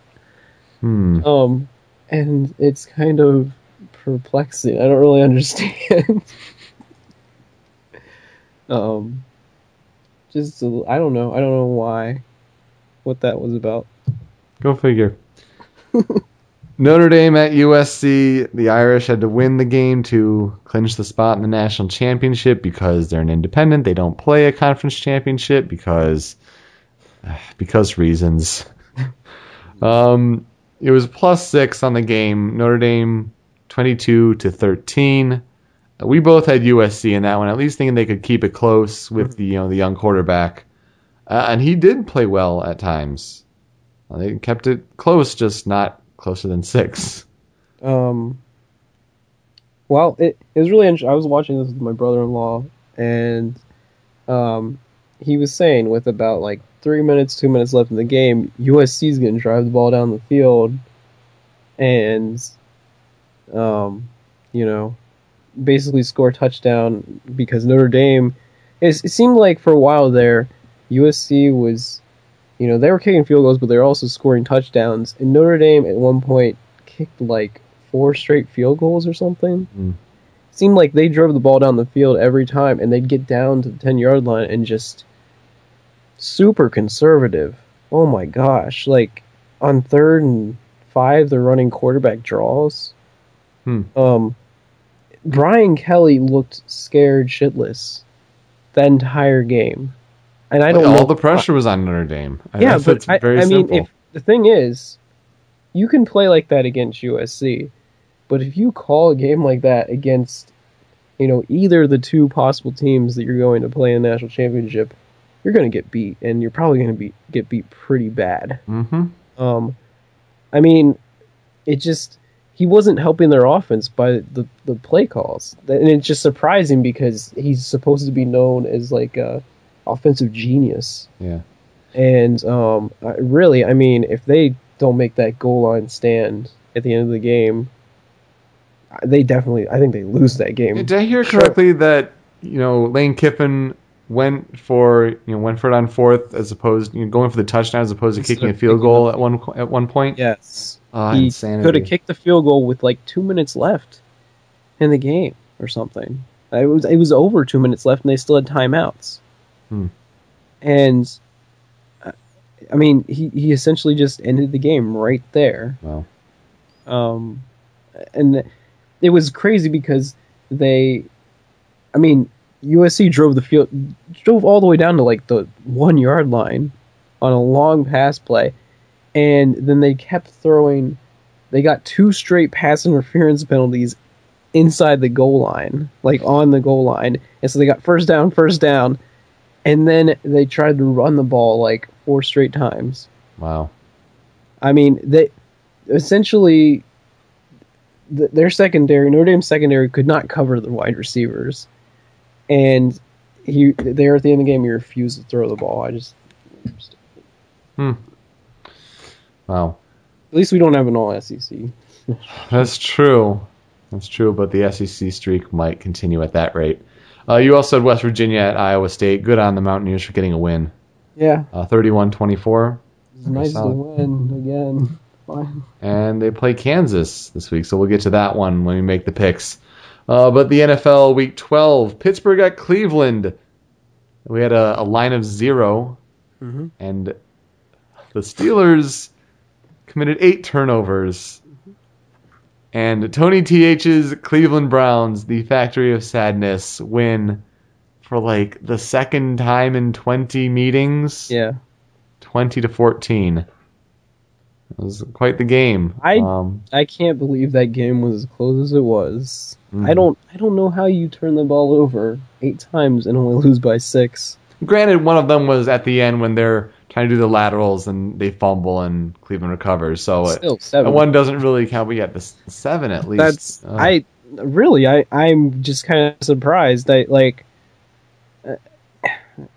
Hmm.
Um, and it's kind of perplexing. I don't really [laughs] understand. um, just I don't know. I don't know why. What that was about.
Go figure. [laughs] Notre Dame at USC. The Irish had to win the game to clinch the spot in the national championship because they're an independent. They don't play a conference championship because [sighs] because reasons. [laughs] um, it was plus six on the game. Notre Dame twenty-two to thirteen. We both had USC in that one, at least thinking they could keep it close with the you know the young quarterback, uh, and he did play well at times. Uh, They kept it close, just not closer than six.
Um, well, it, it was really interesting. I was watching this with my brother-in-law, and um, he was saying with about like three minutes, two minutes left in the game, USC is going to drive the ball down the field, and um, you know, basically score a touchdown because Notre Dame. It, it seemed like for a while there, USC was you know, they were kicking field goals, but they were also scoring touchdowns. And Notre Dame at one point kicked like four straight field goals or something.
Mm.
Seemed like they drove the ball down the field every time, and they'd get down to the ten yard line and just super conservative. Oh my gosh! Like on third and five, they're running quarterback draws.
Hmm.
Um, Brian Kelly looked scared shitless the entire game, and I don't
all
know
the pressure was on Notre Dame. I
yeah, but
it's
I, I mean, if the thing is, you can play like that against USC, but if you call a game like that against, you know, either the two possible teams that you're going to play in the national championship, you're going to get beat, and you're probably going to be get beat pretty bad.
hmm
Um, I mean, it just he wasn't helping their offense by the the play calls, and it's just surprising because he's supposed to be known as like a offensive genius.
Yeah.
And um, I- really, I mean, if they don't make that goal line stand at the end of the game, they definitely, I think they lose that game.
Did I hear
Sure.
correctly that you know Lane Kiffin went for you know went for it on fourth as opposed you know, going for the touchdown as opposed to
Instead
kicking a field goal
the-
at one at one point?
Yes.
Ah,
he could have kicked the field goal with like two minutes left in the game or something. It was it was over two minutes left, and they still had timeouts.
Hmm.
And I mean, he he essentially just ended the game right there.
Wow.
Um, and it was crazy because they, I mean, USC drove the field, drove all the way down to like the one yard line on a long pass play, and then they kept throwing. They got two straight pass interference penalties inside the goal line, like on the goal line, and so they got first down, first down, and then they tried to run the ball like four straight times.
Wow.
I mean, they essentially th- their secondary, Notre Dame secondary, could not cover the wide receivers, and he there at the end of the game he refused to throw the ball. I just hmm.
Wow.
at least we don't have an all SEC.
That's true. That's true, but the SEC streak might continue at that rate. Uh, you also had West Virginia at Iowa State. Good on the Mountaineers for getting a win.
Yeah,
Uh, 31-24.
it's nice to win again. Fine.
and they play Kansas this week, so we'll get to that one when we make the picks. Uh, but the NFL Week 12, Pittsburgh at Cleveland. We had a, a line of 0
Mhm.
and the Steelers committed eight turnovers. And Tony TH's Cleveland Browns, the factory of sadness, win for like the second time in 20 meetings.
Yeah,
20 to 14. It was quite the game.
I-
um,
I can't believe that game was as close as it was.
Mhm.
I don't I don't know how you turn the ball over eight times and only lose by six.
granted, one of them was at the end when they're trying to do the laterals and they fumble and Cleveland recovers. So it,
Still seven.
one doesn't really count. We got the seven at least.
That's
Uh,
I really I I'm just kind of surprised. I like uh,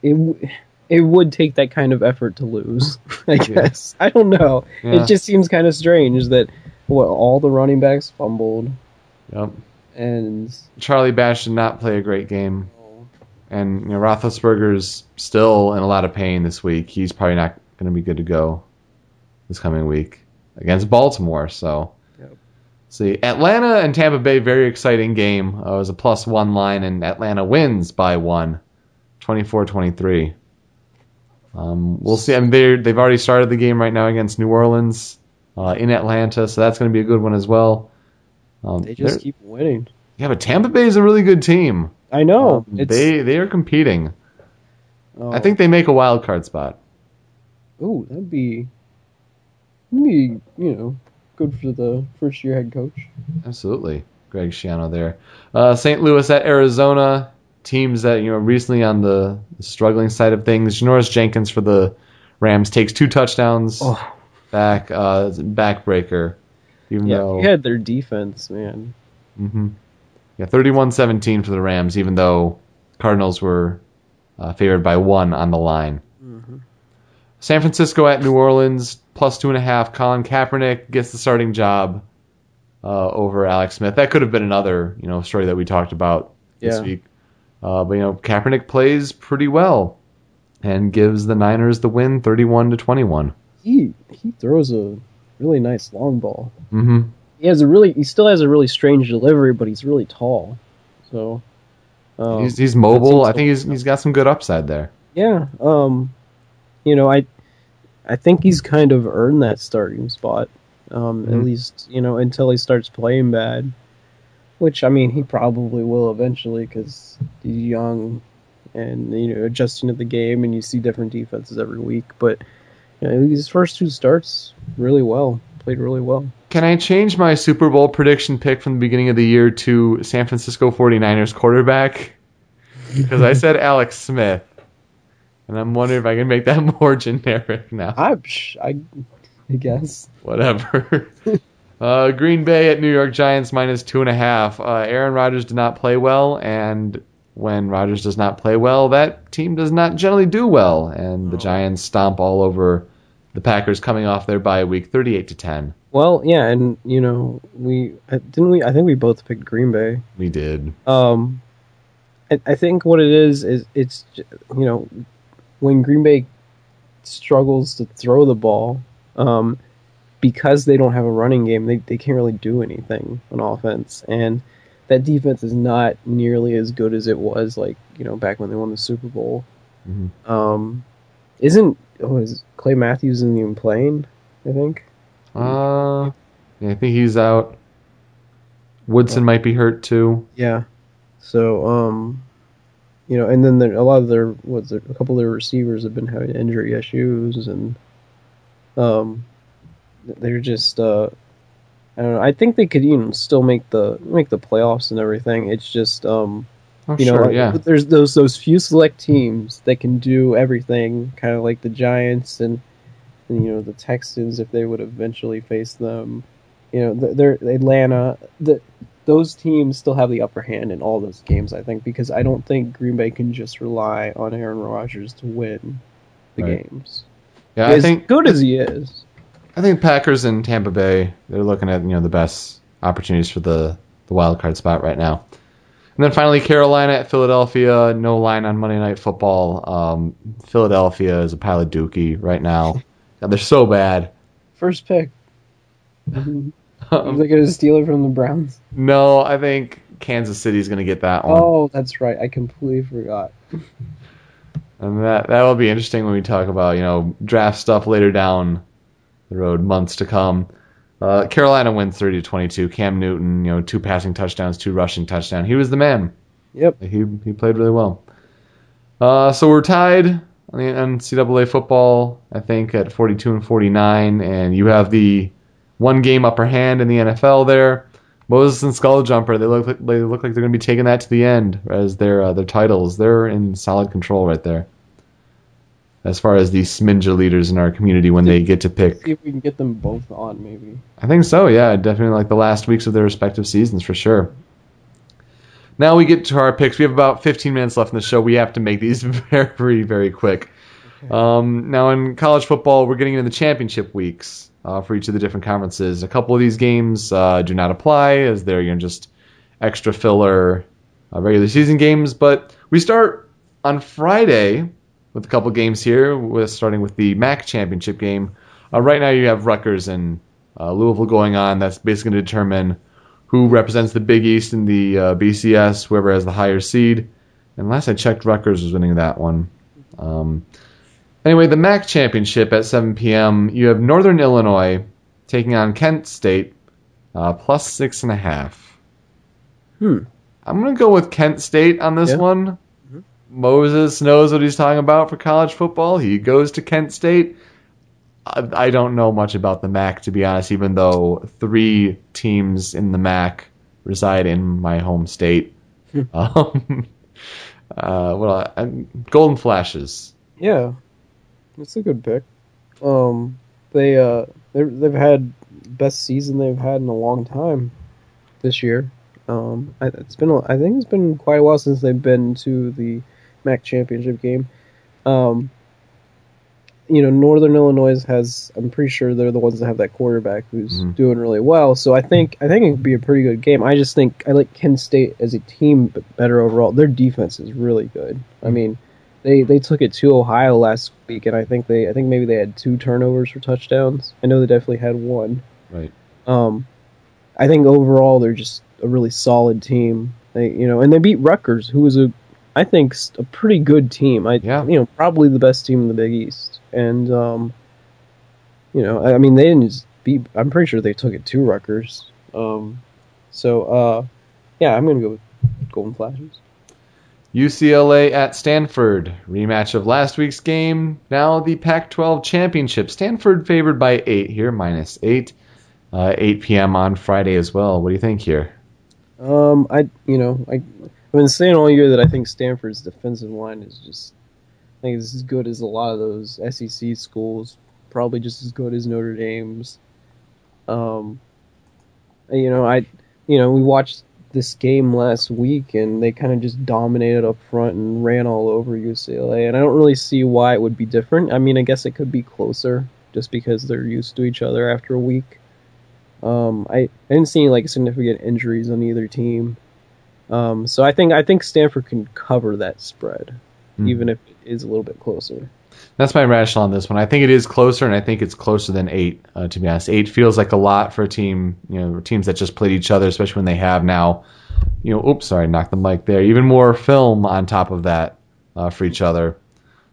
it. It would take that kind of effort to lose. [laughs] I guess I don't know.
Yeah.
It just seems kind of strange that what all the running backs fumbled
Yep.
and
Charlie Batch did not play a great game, and you know, Roethlisberger's still in a lot of pain this week. He's probably not going to be good to go this coming week against Baltimore. So,
Yep.
see, Atlanta and Tampa Bay, very exciting game. Uh, it was a plus one line, and Atlanta wins by one, 24-23. Um, we'll see. I mean, they're, they've already started the game right now against New Orleans uh, in Atlanta, so that's going to be a good one as well. Um,
they just keep winning.
yeah, but Tampa Bay is a really good team.
I know.
Um, they they are competing.
oh,
I think they make a wild card spot.
Oh, that'd be, that'd be you know good for the first year head coach.
Absolutely, Greg Schiano there. Uh, St. Louis at Arizona. Teams that you know recently on the struggling side of things. Janoris Jenkins for the Rams takes two touchdowns
Oh.
back uh, backbreaker. Even
Yeah,
though
you had their defense, man.
hmm Yeah, 31-17 for the Rams, even though Cardinals were uh, favored by one on the line. San Francisco at New Orleans, plus two and a half. Colin Kaepernick gets the starting job uh, over Alex Smith. That could have been another, you know, story that we talked about this week. Uh, but you know, Kaepernick plays pretty well and gives the Niners the win, thirty-one to twenty-one.
He he throws a really nice long ball.
Mm-hmm.
He has a really he still has a really strange delivery, but he's really tall. So um,
he's he's mobile. I think he's he's got some good upside there.
yeah, um, you know, I I think he's kind of earned that starting spot. Um,
Mhm.
At least you know until he starts playing bad, which I mean he probably will eventually because he's young and you know adjusting to the game and you see different defenses every week. But you know, his first two starts really well, played really well.
Can I change my Super Bowl prediction pick from the beginning of the year to San Francisco 49ers quarterback? Because I said [laughs] Alex Smith. And I'm wondering if I can make that [laughs] more generic now.
I I, I guess.
Whatever. [laughs] Uh, Green Bay at New York Giants minus two and a half. Uh, Aaron Rodgers did not play well, and when Rodgers does not play well, that team does not generally do well, and the Giants stomp all over the Packers, coming off their bye week, thirty-eight to ten.
Well, yeah, and you know, we didn't we. I think we both picked Green Bay.
We did.
Um, I, I think what it is is it's you know when Green Bay struggles to throw the ball, um, because they don't have a running game, they they can't really do anything on offense, and that defense is not nearly as good as it was like you know back when they won the Super Bowl.
Mhm.
Um, isn't oh, is Clay Matthews isn't even playing? I think.
Uh, yeah, I think he's out. Woodson might be hurt too.
Yeah. So, um, you know, and then there, a lot of their what's there, a couple of their receivers have been having injury issues, and um, they're just uh, I don't know. I think they could you know still make the make the playoffs and everything. It's just um,
Oh,
you know,
sure,
like,
yeah.
there's those those few select teams that can do everything, kind of like the Giants and, and you know the Texans if they would eventually face them. You know, th- they're Atlanta. The, those teams still have the upper hand in all those games, I think, because I don't think Green Bay can just rely on Aaron Rodgers to win the
Right.
games.
Yeah, I
as
think
good as he is.
I think Packers and Tampa Bay they're looking at you know the best opportunities for the the wild card spot right now. And then finally Carolina at Philadelphia. No line on Monday Night Football. Um, Philadelphia is a pile of dookie right now. God, they're so bad.
First pick. [laughs] Mhm.
Um,
They're going to steal it from the Browns.
no, I think Kansas City's going to get that one.
Oh, that's right. I completely forgot.
And that that will be interesting when we talk about you know draft stuff later down the road, months to come. Uh, Carolina wins thirty to twenty two. Cam Newton, you know, two passing touchdowns, two rushing touchdowns. He was the man.
Yep.
He he played really well. Uh, so we're tied NCAA football, I think, at forty two and forty nine, and you have the one game upper hand in the NFL there. Moses and Skull Jumper, they look like, they look like they're going to be taking that to the end as their uh, their titles. They're in solid control right there. As far as the Sminja leaders in our community when they get to pick,
See if we can get them both on, maybe.
I think so. Yeah, definitely like the last weeks of their respective seasons for sure. Now we get to our picks. We have about 15 minutes left in the show. We have to make these [laughs] very, very quick. Um, now in college football, we're getting into the championship weeks uh, for each of the different conferences. A couple of these games uh, do not apply as they're you know, just extra filler uh, regular season games. But we start on Friday with a couple games here. With starting with the MAC championship game. Uh, right now, you have Rutgers and uh, Louisville going on. That's basically going to determine who represents the Big East in the uh, BCS, whoever has the higher seed. And last I checked, Rutgers was winning that one. Um, anyway, the MAC championship at 7 p.m. You have Northern Illinois taking on Kent State, uh, plus six and a half.
Hmm.
I'm gonna go with Kent State on this
Yeah.
one. Moses knows what he's talking about for college football. He goes to Kent State. I, I don't know much about the MAC to be honest, even though three teams in the MAC reside in my home state. [laughs] um, uh, well, uh, Golden Flashes.
Yeah, it's a good pick. Um, they uh, they they've had best season they've had in a long time this year. Um, I, it's been I think it's been quite a while since they've been to the MAC championship game. Um, you know, Northern Illinois has. I'm pretty sure they're the ones that have that quarterback who's
Mhm.
doing really well. So I think I think it could be a pretty good game. I just think I like Kent State as a team better overall. Their defense is really good. I mean, they they took it to Ohio last week, and I think they I think maybe they had two turnovers for touchdowns. I know they definitely had one.
Right.
Um, I think overall they're just a really solid team. They you know, and they beat Rutgers, who was a I think a pretty good team. I
Yeah.
you know probably the best team in the Big East, and um, you know I I mean they didn't just beat. I'm pretty sure they took it to Rutgers. Um, so uh, yeah, I'm gonna go with Golden Flashes.
UCLA at Stanford. Rematch of last week's game. Now the Pac 12 championship. Stanford favored by 8 here, minus 8. Uh, 8 p.m. on Friday as well. What do you think here?
Um, I you know I I've been saying all year that I think Stanford's defensive line is just think it's as good as a lot of those SEC schools, probably just as good as Notre Dame's. Um, you know, I, you know, we watched this game last week and they kind of just dominated up front and ran all over UCLA. And I don't really see why it would be different. I mean, I guess it could be closer just because they're used to each other after a week. Um, I, I didn't see like significant injuries on either team. Um, so I think I think Stanford can cover that spread,
Hmm.
even if it is a little bit closer.
That's my rationale on this one. I think it is closer, and I think it's closer than eight. Uh, to be honest, eight feels like a lot for a team. You know, teams that just played each other, especially when they have now. You know, oops, sorry, knocked the mic there. Even more film on top of that uh, for each other.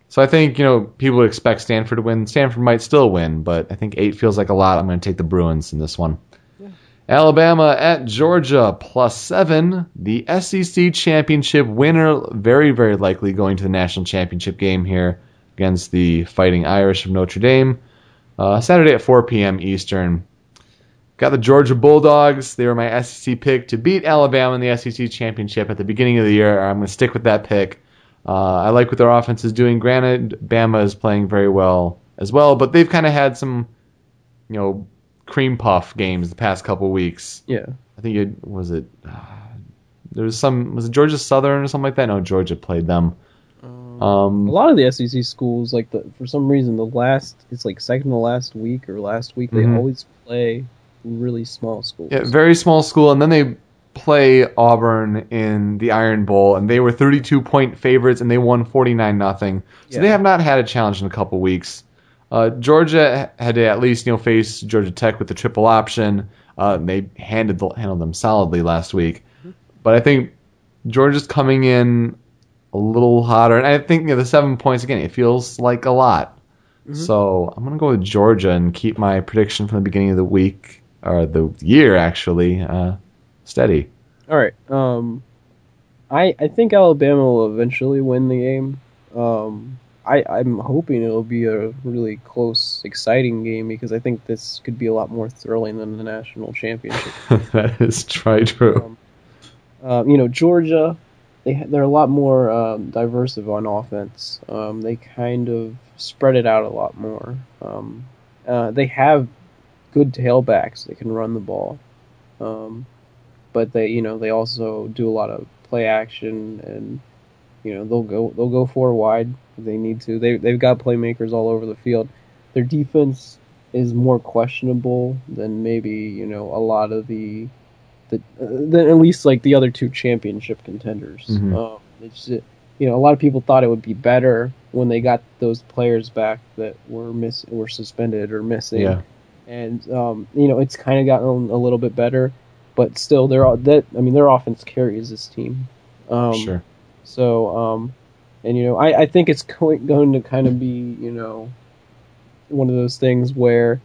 So I think you know people would expect Stanford to win. Stanford might still win, but I think eight feels like a lot. I'm going to take the Bruins in this one. Alabama at Georgia plus seven. The SEC championship winner, very, very likely going to the national championship game here against the Fighting Irish of Notre Dame. Uh, Saturday at 4 p.m. Eastern. Got the Georgia Bulldogs. They were my SEC pick to beat Alabama in the SEC championship at the beginning of the year. I'm going to stick with that pick. Uh, I like what their offense is doing. Granted, Bama is playing very well as well, but they've kind of had some, you know, cream puff games the past couple weeks.
Yeah.
I think it was it. Uh, there was some was it Georgia Southern or something like that. No, Georgia played them.
A
Um,
lot of the SEC schools, like the for some reason, the last it's like second to last week or last week, they
Mhm.
always play really small schools.
yeah, very small school, and then they play Auburn in the Iron Bowl, and they were 32 point favorites, and they won 49 nothing. So they have not had a challenge in a couple weeks. Uh, Georgia had to at least you know face Georgia Tech with the triple option. Uh, they handled the, handled them solidly last week, but I think Georgia's coming in a little hotter, and I think you know, the seven points again. It feels like a lot. So I'm gonna go with Georgia and keep my prediction from the beginning of the week or the year actually uh, steady.
All right. Um, I I think Alabama will eventually win the game. Um, I I'm hoping it'll be a really close, exciting game because I think this could be a lot more thrilling than the national championship. [laughs]
that is try true.
Um, you know, Georgia, they they're a lot more um, diverse on offense. Um, they kind of spread it out a lot more. Um, uh, they have good tailbacks that can run the ball, um, but they you know they also do a lot of play action and you know they'll go they'll go four wide if they need to. They they've got playmakers all over the field. Their defense is more questionable than maybe you know a lot of the the uh, than at least like the other two championship contenders.
Mhm.
Um, it's just, you know a lot of people thought it would be better when they got those players back that were miss were suspended or missing.
Yeah.
And um, you know it's kind of gotten a little bit better, but still they're all that I mean their offense carries this team. Um,
sure.
So, um, and you know, I, I think it's [laughs] going, to kind of be, you know, one of those things where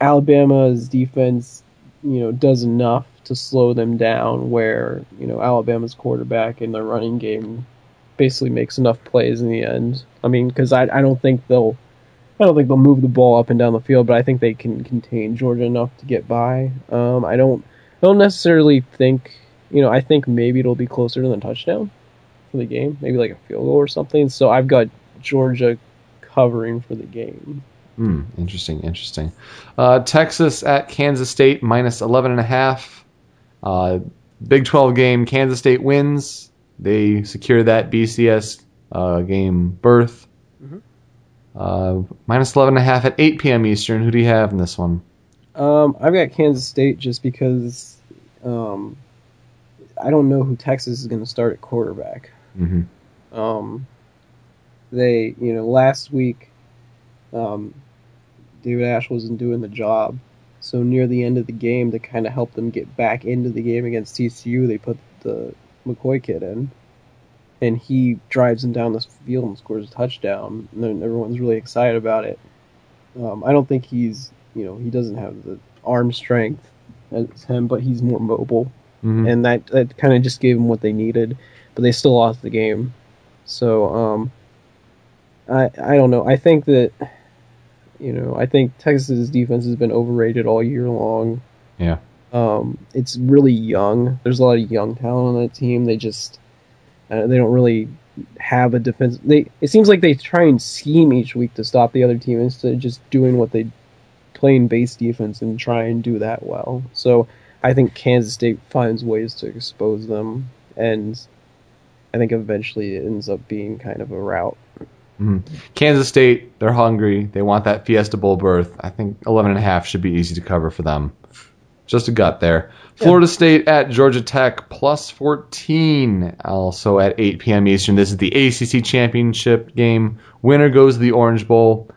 Alabama's defense, you know, does enough to slow them down. Where you know Alabama's quarterback in their running game basically makes enough plays in the end. I mean, because I I don't think they'll. I don't think they'll move the ball up and down the field, but I think they can contain Georgia enough to get by. Um, I don't, I don't necessarily think you know, I think maybe it'll be closer to the touchdown for the game, maybe like a field goal or something. So I've got Georgia covering for the game.
Hmm. interesting. Interesting. Uh, Texas at Kansas State minus 11 and a half. Uh, Big 12 game. Kansas State wins. They secure that BCS uh, game berth.
Mhm.
Uh, minus 11 and a half at 8 p.m. Eastern. Who do you have in this one?
Um, I've got Kansas State just because um, I don't know who Texas is going to start at quarterback.
hmm
Um, they, you know, last week, um, David Ash wasn't doing the job. So near the end of the game, to kind of help them get back into the game against TCU, they put the McCoy kid in, and he drives him down the field and scores a touchdown. And then everyone's really excited about it. Um, I don't think he's, you know, he doesn't have the arm strength as him, but he's more mobile
hmm
and that that kind of just gave them what they needed, but they still lost the game. So um, I I don't know. I think that you know I think Texas's defense has been overrated all year long.
Yeah.
Um, it's really young. There's a lot of young talent on that team. They just uh, they don't really have a defense. They it seems like they try and scheme each week to stop the other team instead of just doing what they playing base defense and try and do that well. So I think Kansas State finds ways to expose them, and I think eventually it ends up being kind of a rout.
Mhm. Kansas State, they're hungry. They want that Fiesta Bowl berth. I think 11 and a half should be easy to cover for them. Just a gut there. Florida State at Georgia Tech plus 14. Also at 8 p.m. Eastern. This is the ACC championship game. Winner goes to the Orange Bowl.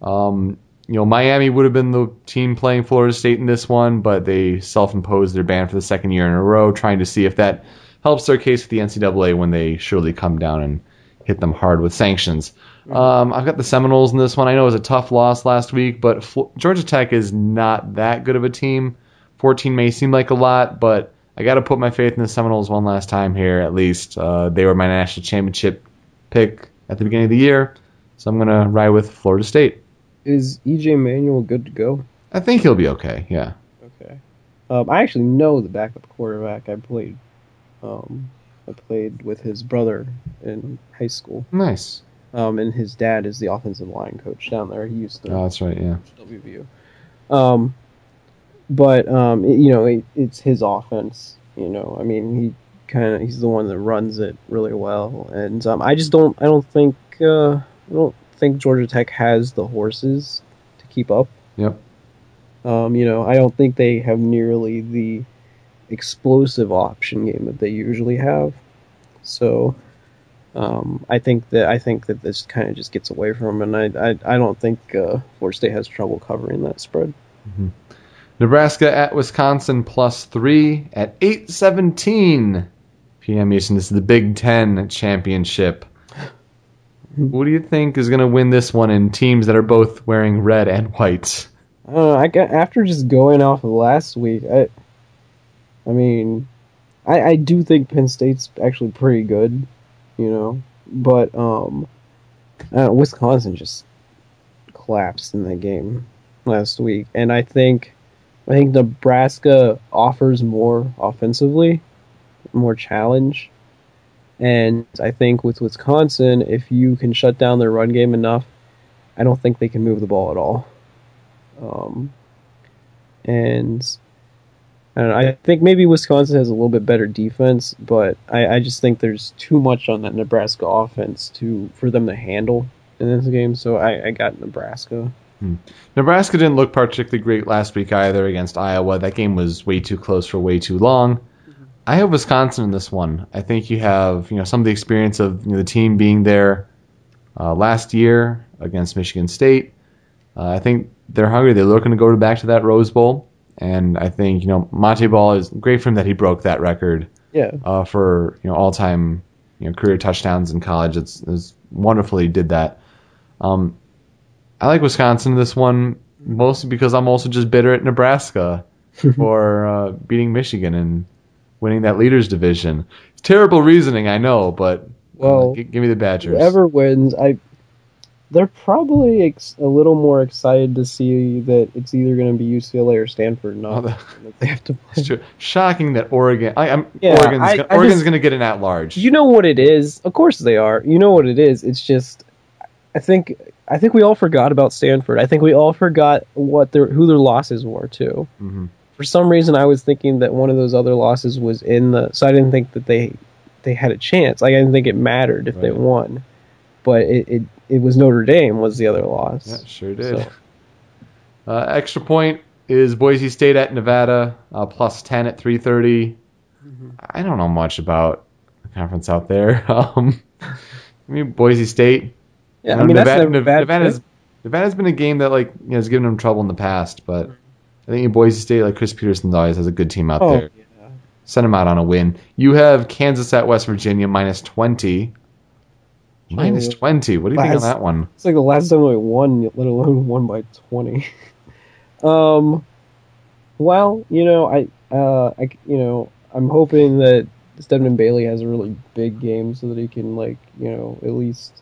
Um, you know, Miami would have been the team playing Florida State in this one, but they self-imposed their ban for the second year in a row, trying to see if that helps their case with the NCAA when they surely come down and hit them hard with sanctions. Um, I've got the Seminoles in this one. I know it was a tough loss last week, but Fl- Georgia Tech is not that good of a team. 14 may seem like a lot, but I got to put my faith in the Seminoles one last time here, at least. Uh, they were my national championship pick at the beginning of the year, so I'm going to ride with Florida State.
Is EJ Manuel good to go?
I think he'll be okay, yeah.
Okay. Um, I actually know the backup quarterback. I played. Um, I played with his brother in high school.
Nice.
Um, and his dad is the offensive line coach down there. He used to
Oh, that's right, yeah.
WVU. Um, but um, it- you know, it, it's his offense. You know, I mean, he kind of he's the one that runs it really well, and um, I just don't I don't think uh, I don't think Georgia Tech has the horses to keep up.
Yep.
Um, you know, I don't think they have nearly the explosive option game that they usually have. So, um, I think that I think that this kind of just gets away from them, and I I, I don't think uh, Florida State has trouble covering that spread.
Nebraska at Wisconsin plus three at 8:17 p.m. Eastern. This is the Big Ten championship. Who do you think is going to win this one in teams that are both wearing red and white?
I. I got after just going off of last week. I, I mean, I I do think Penn State's actually pretty good, you know, but um, uh, Wisconsin just collapsed in that game last week, and I think I think Nebraska offers more offensively, more challenge. And I think with Wisconsin, if you can shut down their run game enough, I don't think they can move the ball at all. Um, and I, I think maybe Wisconsin has a little bit better defense, but I, I just think there's too much on that Nebraska offense to for them to handle in this game. So I, I got Nebraska.
Nebraska didn't look particularly great last week either against Iowa. That game was way too close for way too long. I have Wisconsin in this one. I think you have you know some of the experience of you know, the team being there uh, last year against Michigan State. Uh, I think they're hungry. They're looking to go back to that Rose Bowl, and I think you know Montee Ball is great for him that he broke that record
Yeah.
uh, for you know all time you know career touchdowns in college. It's, it's wonderful he did that. Um, I like Wisconsin in this one mostly because I'm also just bitter at Nebraska [laughs] for uh, beating Michigan and winning that leaders division. It's terrible reasoning, I know, but uh, g- give me the Badgers.
Whoever wins, I they're probably ex- a little more excited to see that it's either going to be UCLA or Stanford, not
Oh, [laughs] the-
that they have to play.
It's true. Shocking that Oregon. I, I'm
Yeah,
Oregon's,
I-
gonna,
I
Oregon's going to get an at large.
You know what it is? Of course they are. You know what it is. It's just I think I think we all forgot about Stanford. I think we all forgot what their who their losses were too.
Mhm.
For some reason, I was thinking that one of those other losses was in the. So I didn't think that they they had a chance. Like I didn't think it mattered if they won, but it, it it was Notre Dame was the other loss.
Yeah, sure did.
So- [laughs]
Uh, extra point is Boise State at Nevada uh, plus ten at three
Mm-hmm.
I don't know much about the conference out there. [laughs] Um, I mean Boise State.
Yeah,
you
I mean
Nevada,
that's never
Nev-
bad.
Nevada's. Nevada's been a game that like you know, has given them trouble in the past, but I think in Boise State, like Chris Petersen always has a good team out
Oh,
there.
yeah.
Send them out on a win. You have Kansas at West Virginia minus twenty. twenty. What do you think on that one?
It's like the last time we won, let alone [laughs] won by twenty. [laughs] um, well, you know, I, uh, I, you know, I'm hoping that Stedman Bailey has a really big game so that he can, like, you know, at least,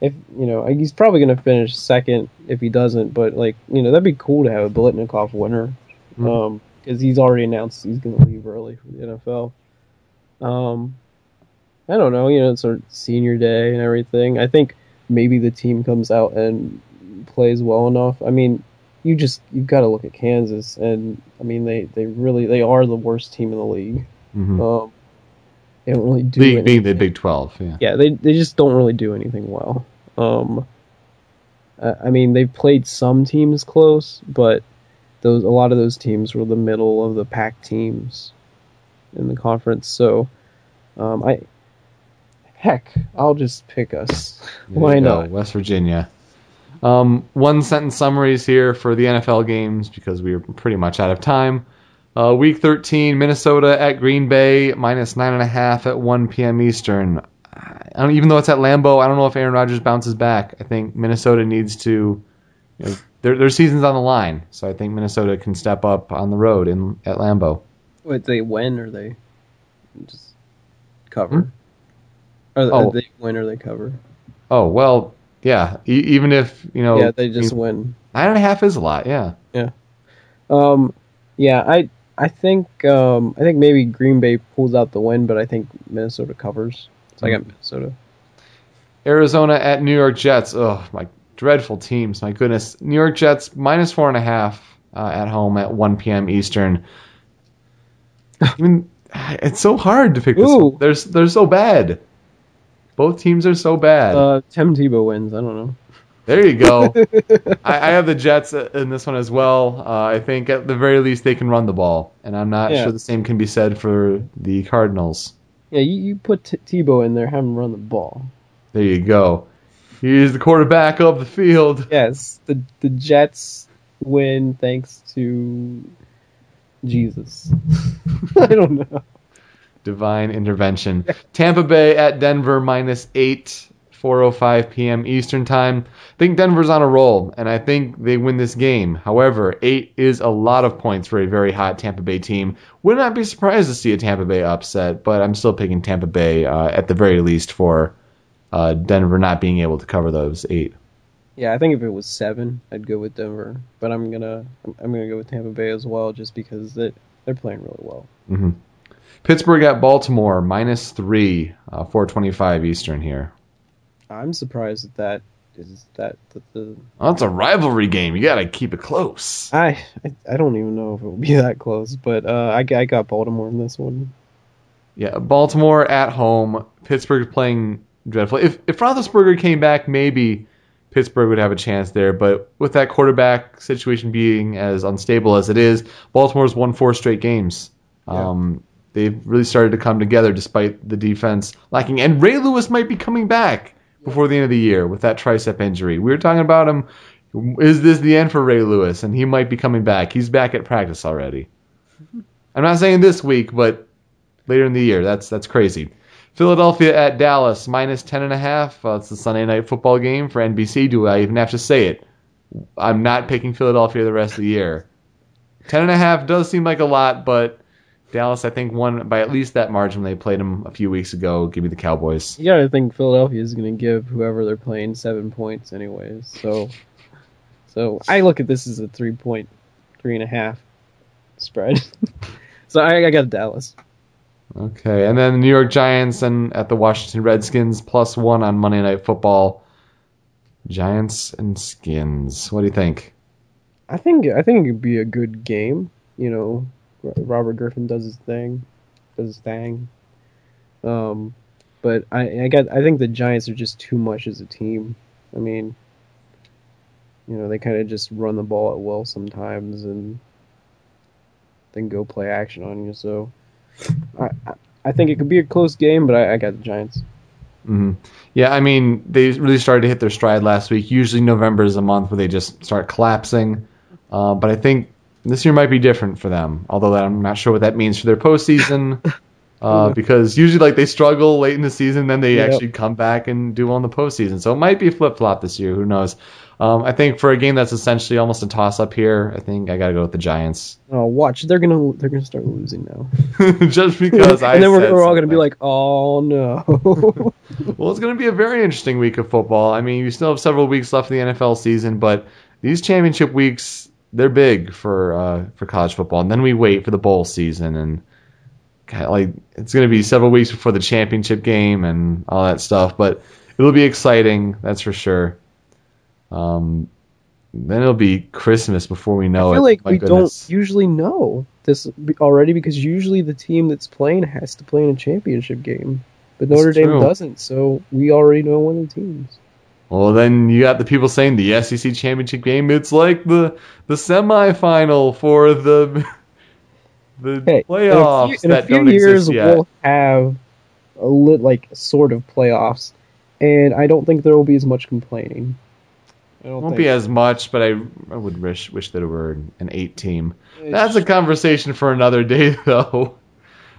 if you know, he's probably going to finish second if he doesn't, but like, you know, that'd be cool to have a Biletnikoff winner,
Mhm.
um, because he's already announced he's going to leave early for the NFL. Um, I don't know, you know, it's our senior day and everything. I think maybe the team comes out and plays well enough. I mean, you just you've got to look at Kansas, and I mean they they really they are the worst team in the league.
hmm
Um, they don't really do
Being, being the. Big Twelve, yeah.
yeah they they just don't really do anything well. Um, I I mean they've played some teams close, but those a lot of those teams were the middle of the pack teams in the conference. So um, I heck I'll just pick us. [laughs] Why not?
West Virginia. Um, one sentence summaries here for the NFL games because we are pretty much out of time. Uh, week 13, Minnesota at Green Bay, minus 9.5 at 1 p.m. Eastern. I don't, even though it's at Lambeau, I don't know if Aaron Rodgers bounces back. I think Minnesota needs to. You know, their, their season's on the line, so I think Minnesota can step up on the road in at Lambeau.
Wait, they win or they just cover? Or
Oh.
they win or they cover?
Oh well, yeah. E- even if you know,
yeah, they just win.
nine and a half is a lot. Yeah. Yeah.
Um, yeah, I I think um, I think maybe Green Bay pulls out the win, but I think Minnesota covers. So I got Minnesota.
Arizona at New York Jets. Oh, my dreadful teams. My goodness. New York Jets minus four and a half uh, at home at 1 p.m. Eastern. I mean, it's so hard to pick this.
Ooh.
One. They're they're so bad. Both teams are so bad.
Uh, Tim Tebow wins. I don't know.
There you go. [laughs] I, I have the Jets in this one as well. Uh, I think at the very least they can run the ball, and I'm not
Yeah.
sure the same can be said for the Cardinals.
Yeah, you, you put T- Tebow in there, have him run the ball.
There you go. He's the quarterback of the field.
Yes, the the Jets win thanks to Jesus. [laughs] I don't know.
Divine intervention. Tampa Bay at Denver minus eight, 4:05 p.m. Eastern time. I think Denver's on a roll, and I think they win this game. However, eight is a lot of points for a very hot Tampa Bay team. Would not be surprised to see a Tampa Bay upset, but I'm still picking Tampa Bay uh, at the very least for uh, Denver not being able to cover those eight.
Yeah, I think if it was seven, I'd go with Denver. But I'm gonna I'm, gonna go with Tampa Bay as well, just because they they're playing really well.
hmm Pittsburgh at Baltimore minus three, uh, 4:25 Eastern here.
I'm surprised that that is that that the
Well, it's a rivalry game. You got to keep it close.
I, I I don't even know if it will be [laughs] that close, but uh, I I got Baltimore in this one.
Yeah, Baltimore at home. Pittsburgh's playing dreadful. If if Roethlisberger came back, maybe Pittsburgh would have a chance there. But with that quarterback situation being as unstable as it is, Baltimore's won four straight games.
Yeah.
Um, they've really started to come together despite the defense lacking. And Ray Lewis might be coming back before the end of the year with that tricep injury. We were talking about him. Is this the end for Ray Lewis? And he might be coming back. He's back at practice already. I'm not saying this week, but later in the year. That's that's crazy. Philadelphia at Dallas minus ten and a half. Uh, it's the Sunday night football game for NBC. Do I even have to say it? I'm not picking Philadelphia the rest of the year. Ten and a half does seem like a lot, but Dallas I think won by at least that margin when they played them a few weeks ago. Give me the Cowboys.
You gotta think Philadelphia is gonna give whoever they're playing seven points anyways. So so I look at this as a three point three and a half spread. [laughs] so I, I got Dallas.
Okay, and then the New York Giants and at the Washington Redskins plus one on Monday Night Football. Giants and Skins. What do you think?
I think I think it'd be a good game. You know, Robert Griffin does his thing, does his thing. Um, but I I got I think the Giants are just too much as a team. I mean, you know, they kind of just run the ball at will sometimes and then go play action on you. So I I, think it could be a close game, but I, I got the Giants.
hmm Yeah, I mean, they really started to hit their stride last week. Usually November is a month where they just start collapsing. Uh, but I think this year might be different for them, although that I'm not sure what that means for their postseason. [laughs] Uh, because usually, like they struggle late in the season, then they
Yep.
actually come back and do well in the postseason. So it might be flip flop this year. Who knows? Um, I think for a game that's essentially almost a toss up here, I think I got to go with the Giants,
Oh, watch! They're gonna they're gonna start losing now, [laughs] [laughs]
just because I.
and then we're, we're all gonna be like, oh no.
Well, it's going to be a very interesting week of football. I mean, you still have several weeks left in the NFL season, but these championship weeks they're big for uh, for college football, and then we wait for the bowl season, and God, like it's going to be several weeks before the championship game and all that stuff. But it'll be exciting, that's for sure. Um, then it'll be Christmas before we know it.
I feel
it.
like
My
we
goodness.
don't usually know this already because usually the team that's playing has to play in a championship game, but Notre Dame doesn't. So we already know one of the teams.
Well, then you got the people saying the SEC championship game. It's like the the semifinal for the [laughs] the
Hey,
playoffs
in a few, in
don't
a few years
exist yet.
we'll have a lit like sort of playoffs, and I don't think there will be as much complaining. I don't
Won't be as much, but I I would wish wish that it were an eight team.
It's-
That's a conversation for another [laughs] day, though.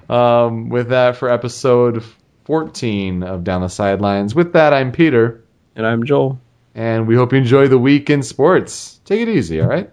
Um, with that, for episode 14 of Down the Sidelines. With that, I'm Peter,
and I'm Joel.
and we hope you enjoy the week in sports. Take it easy, all right?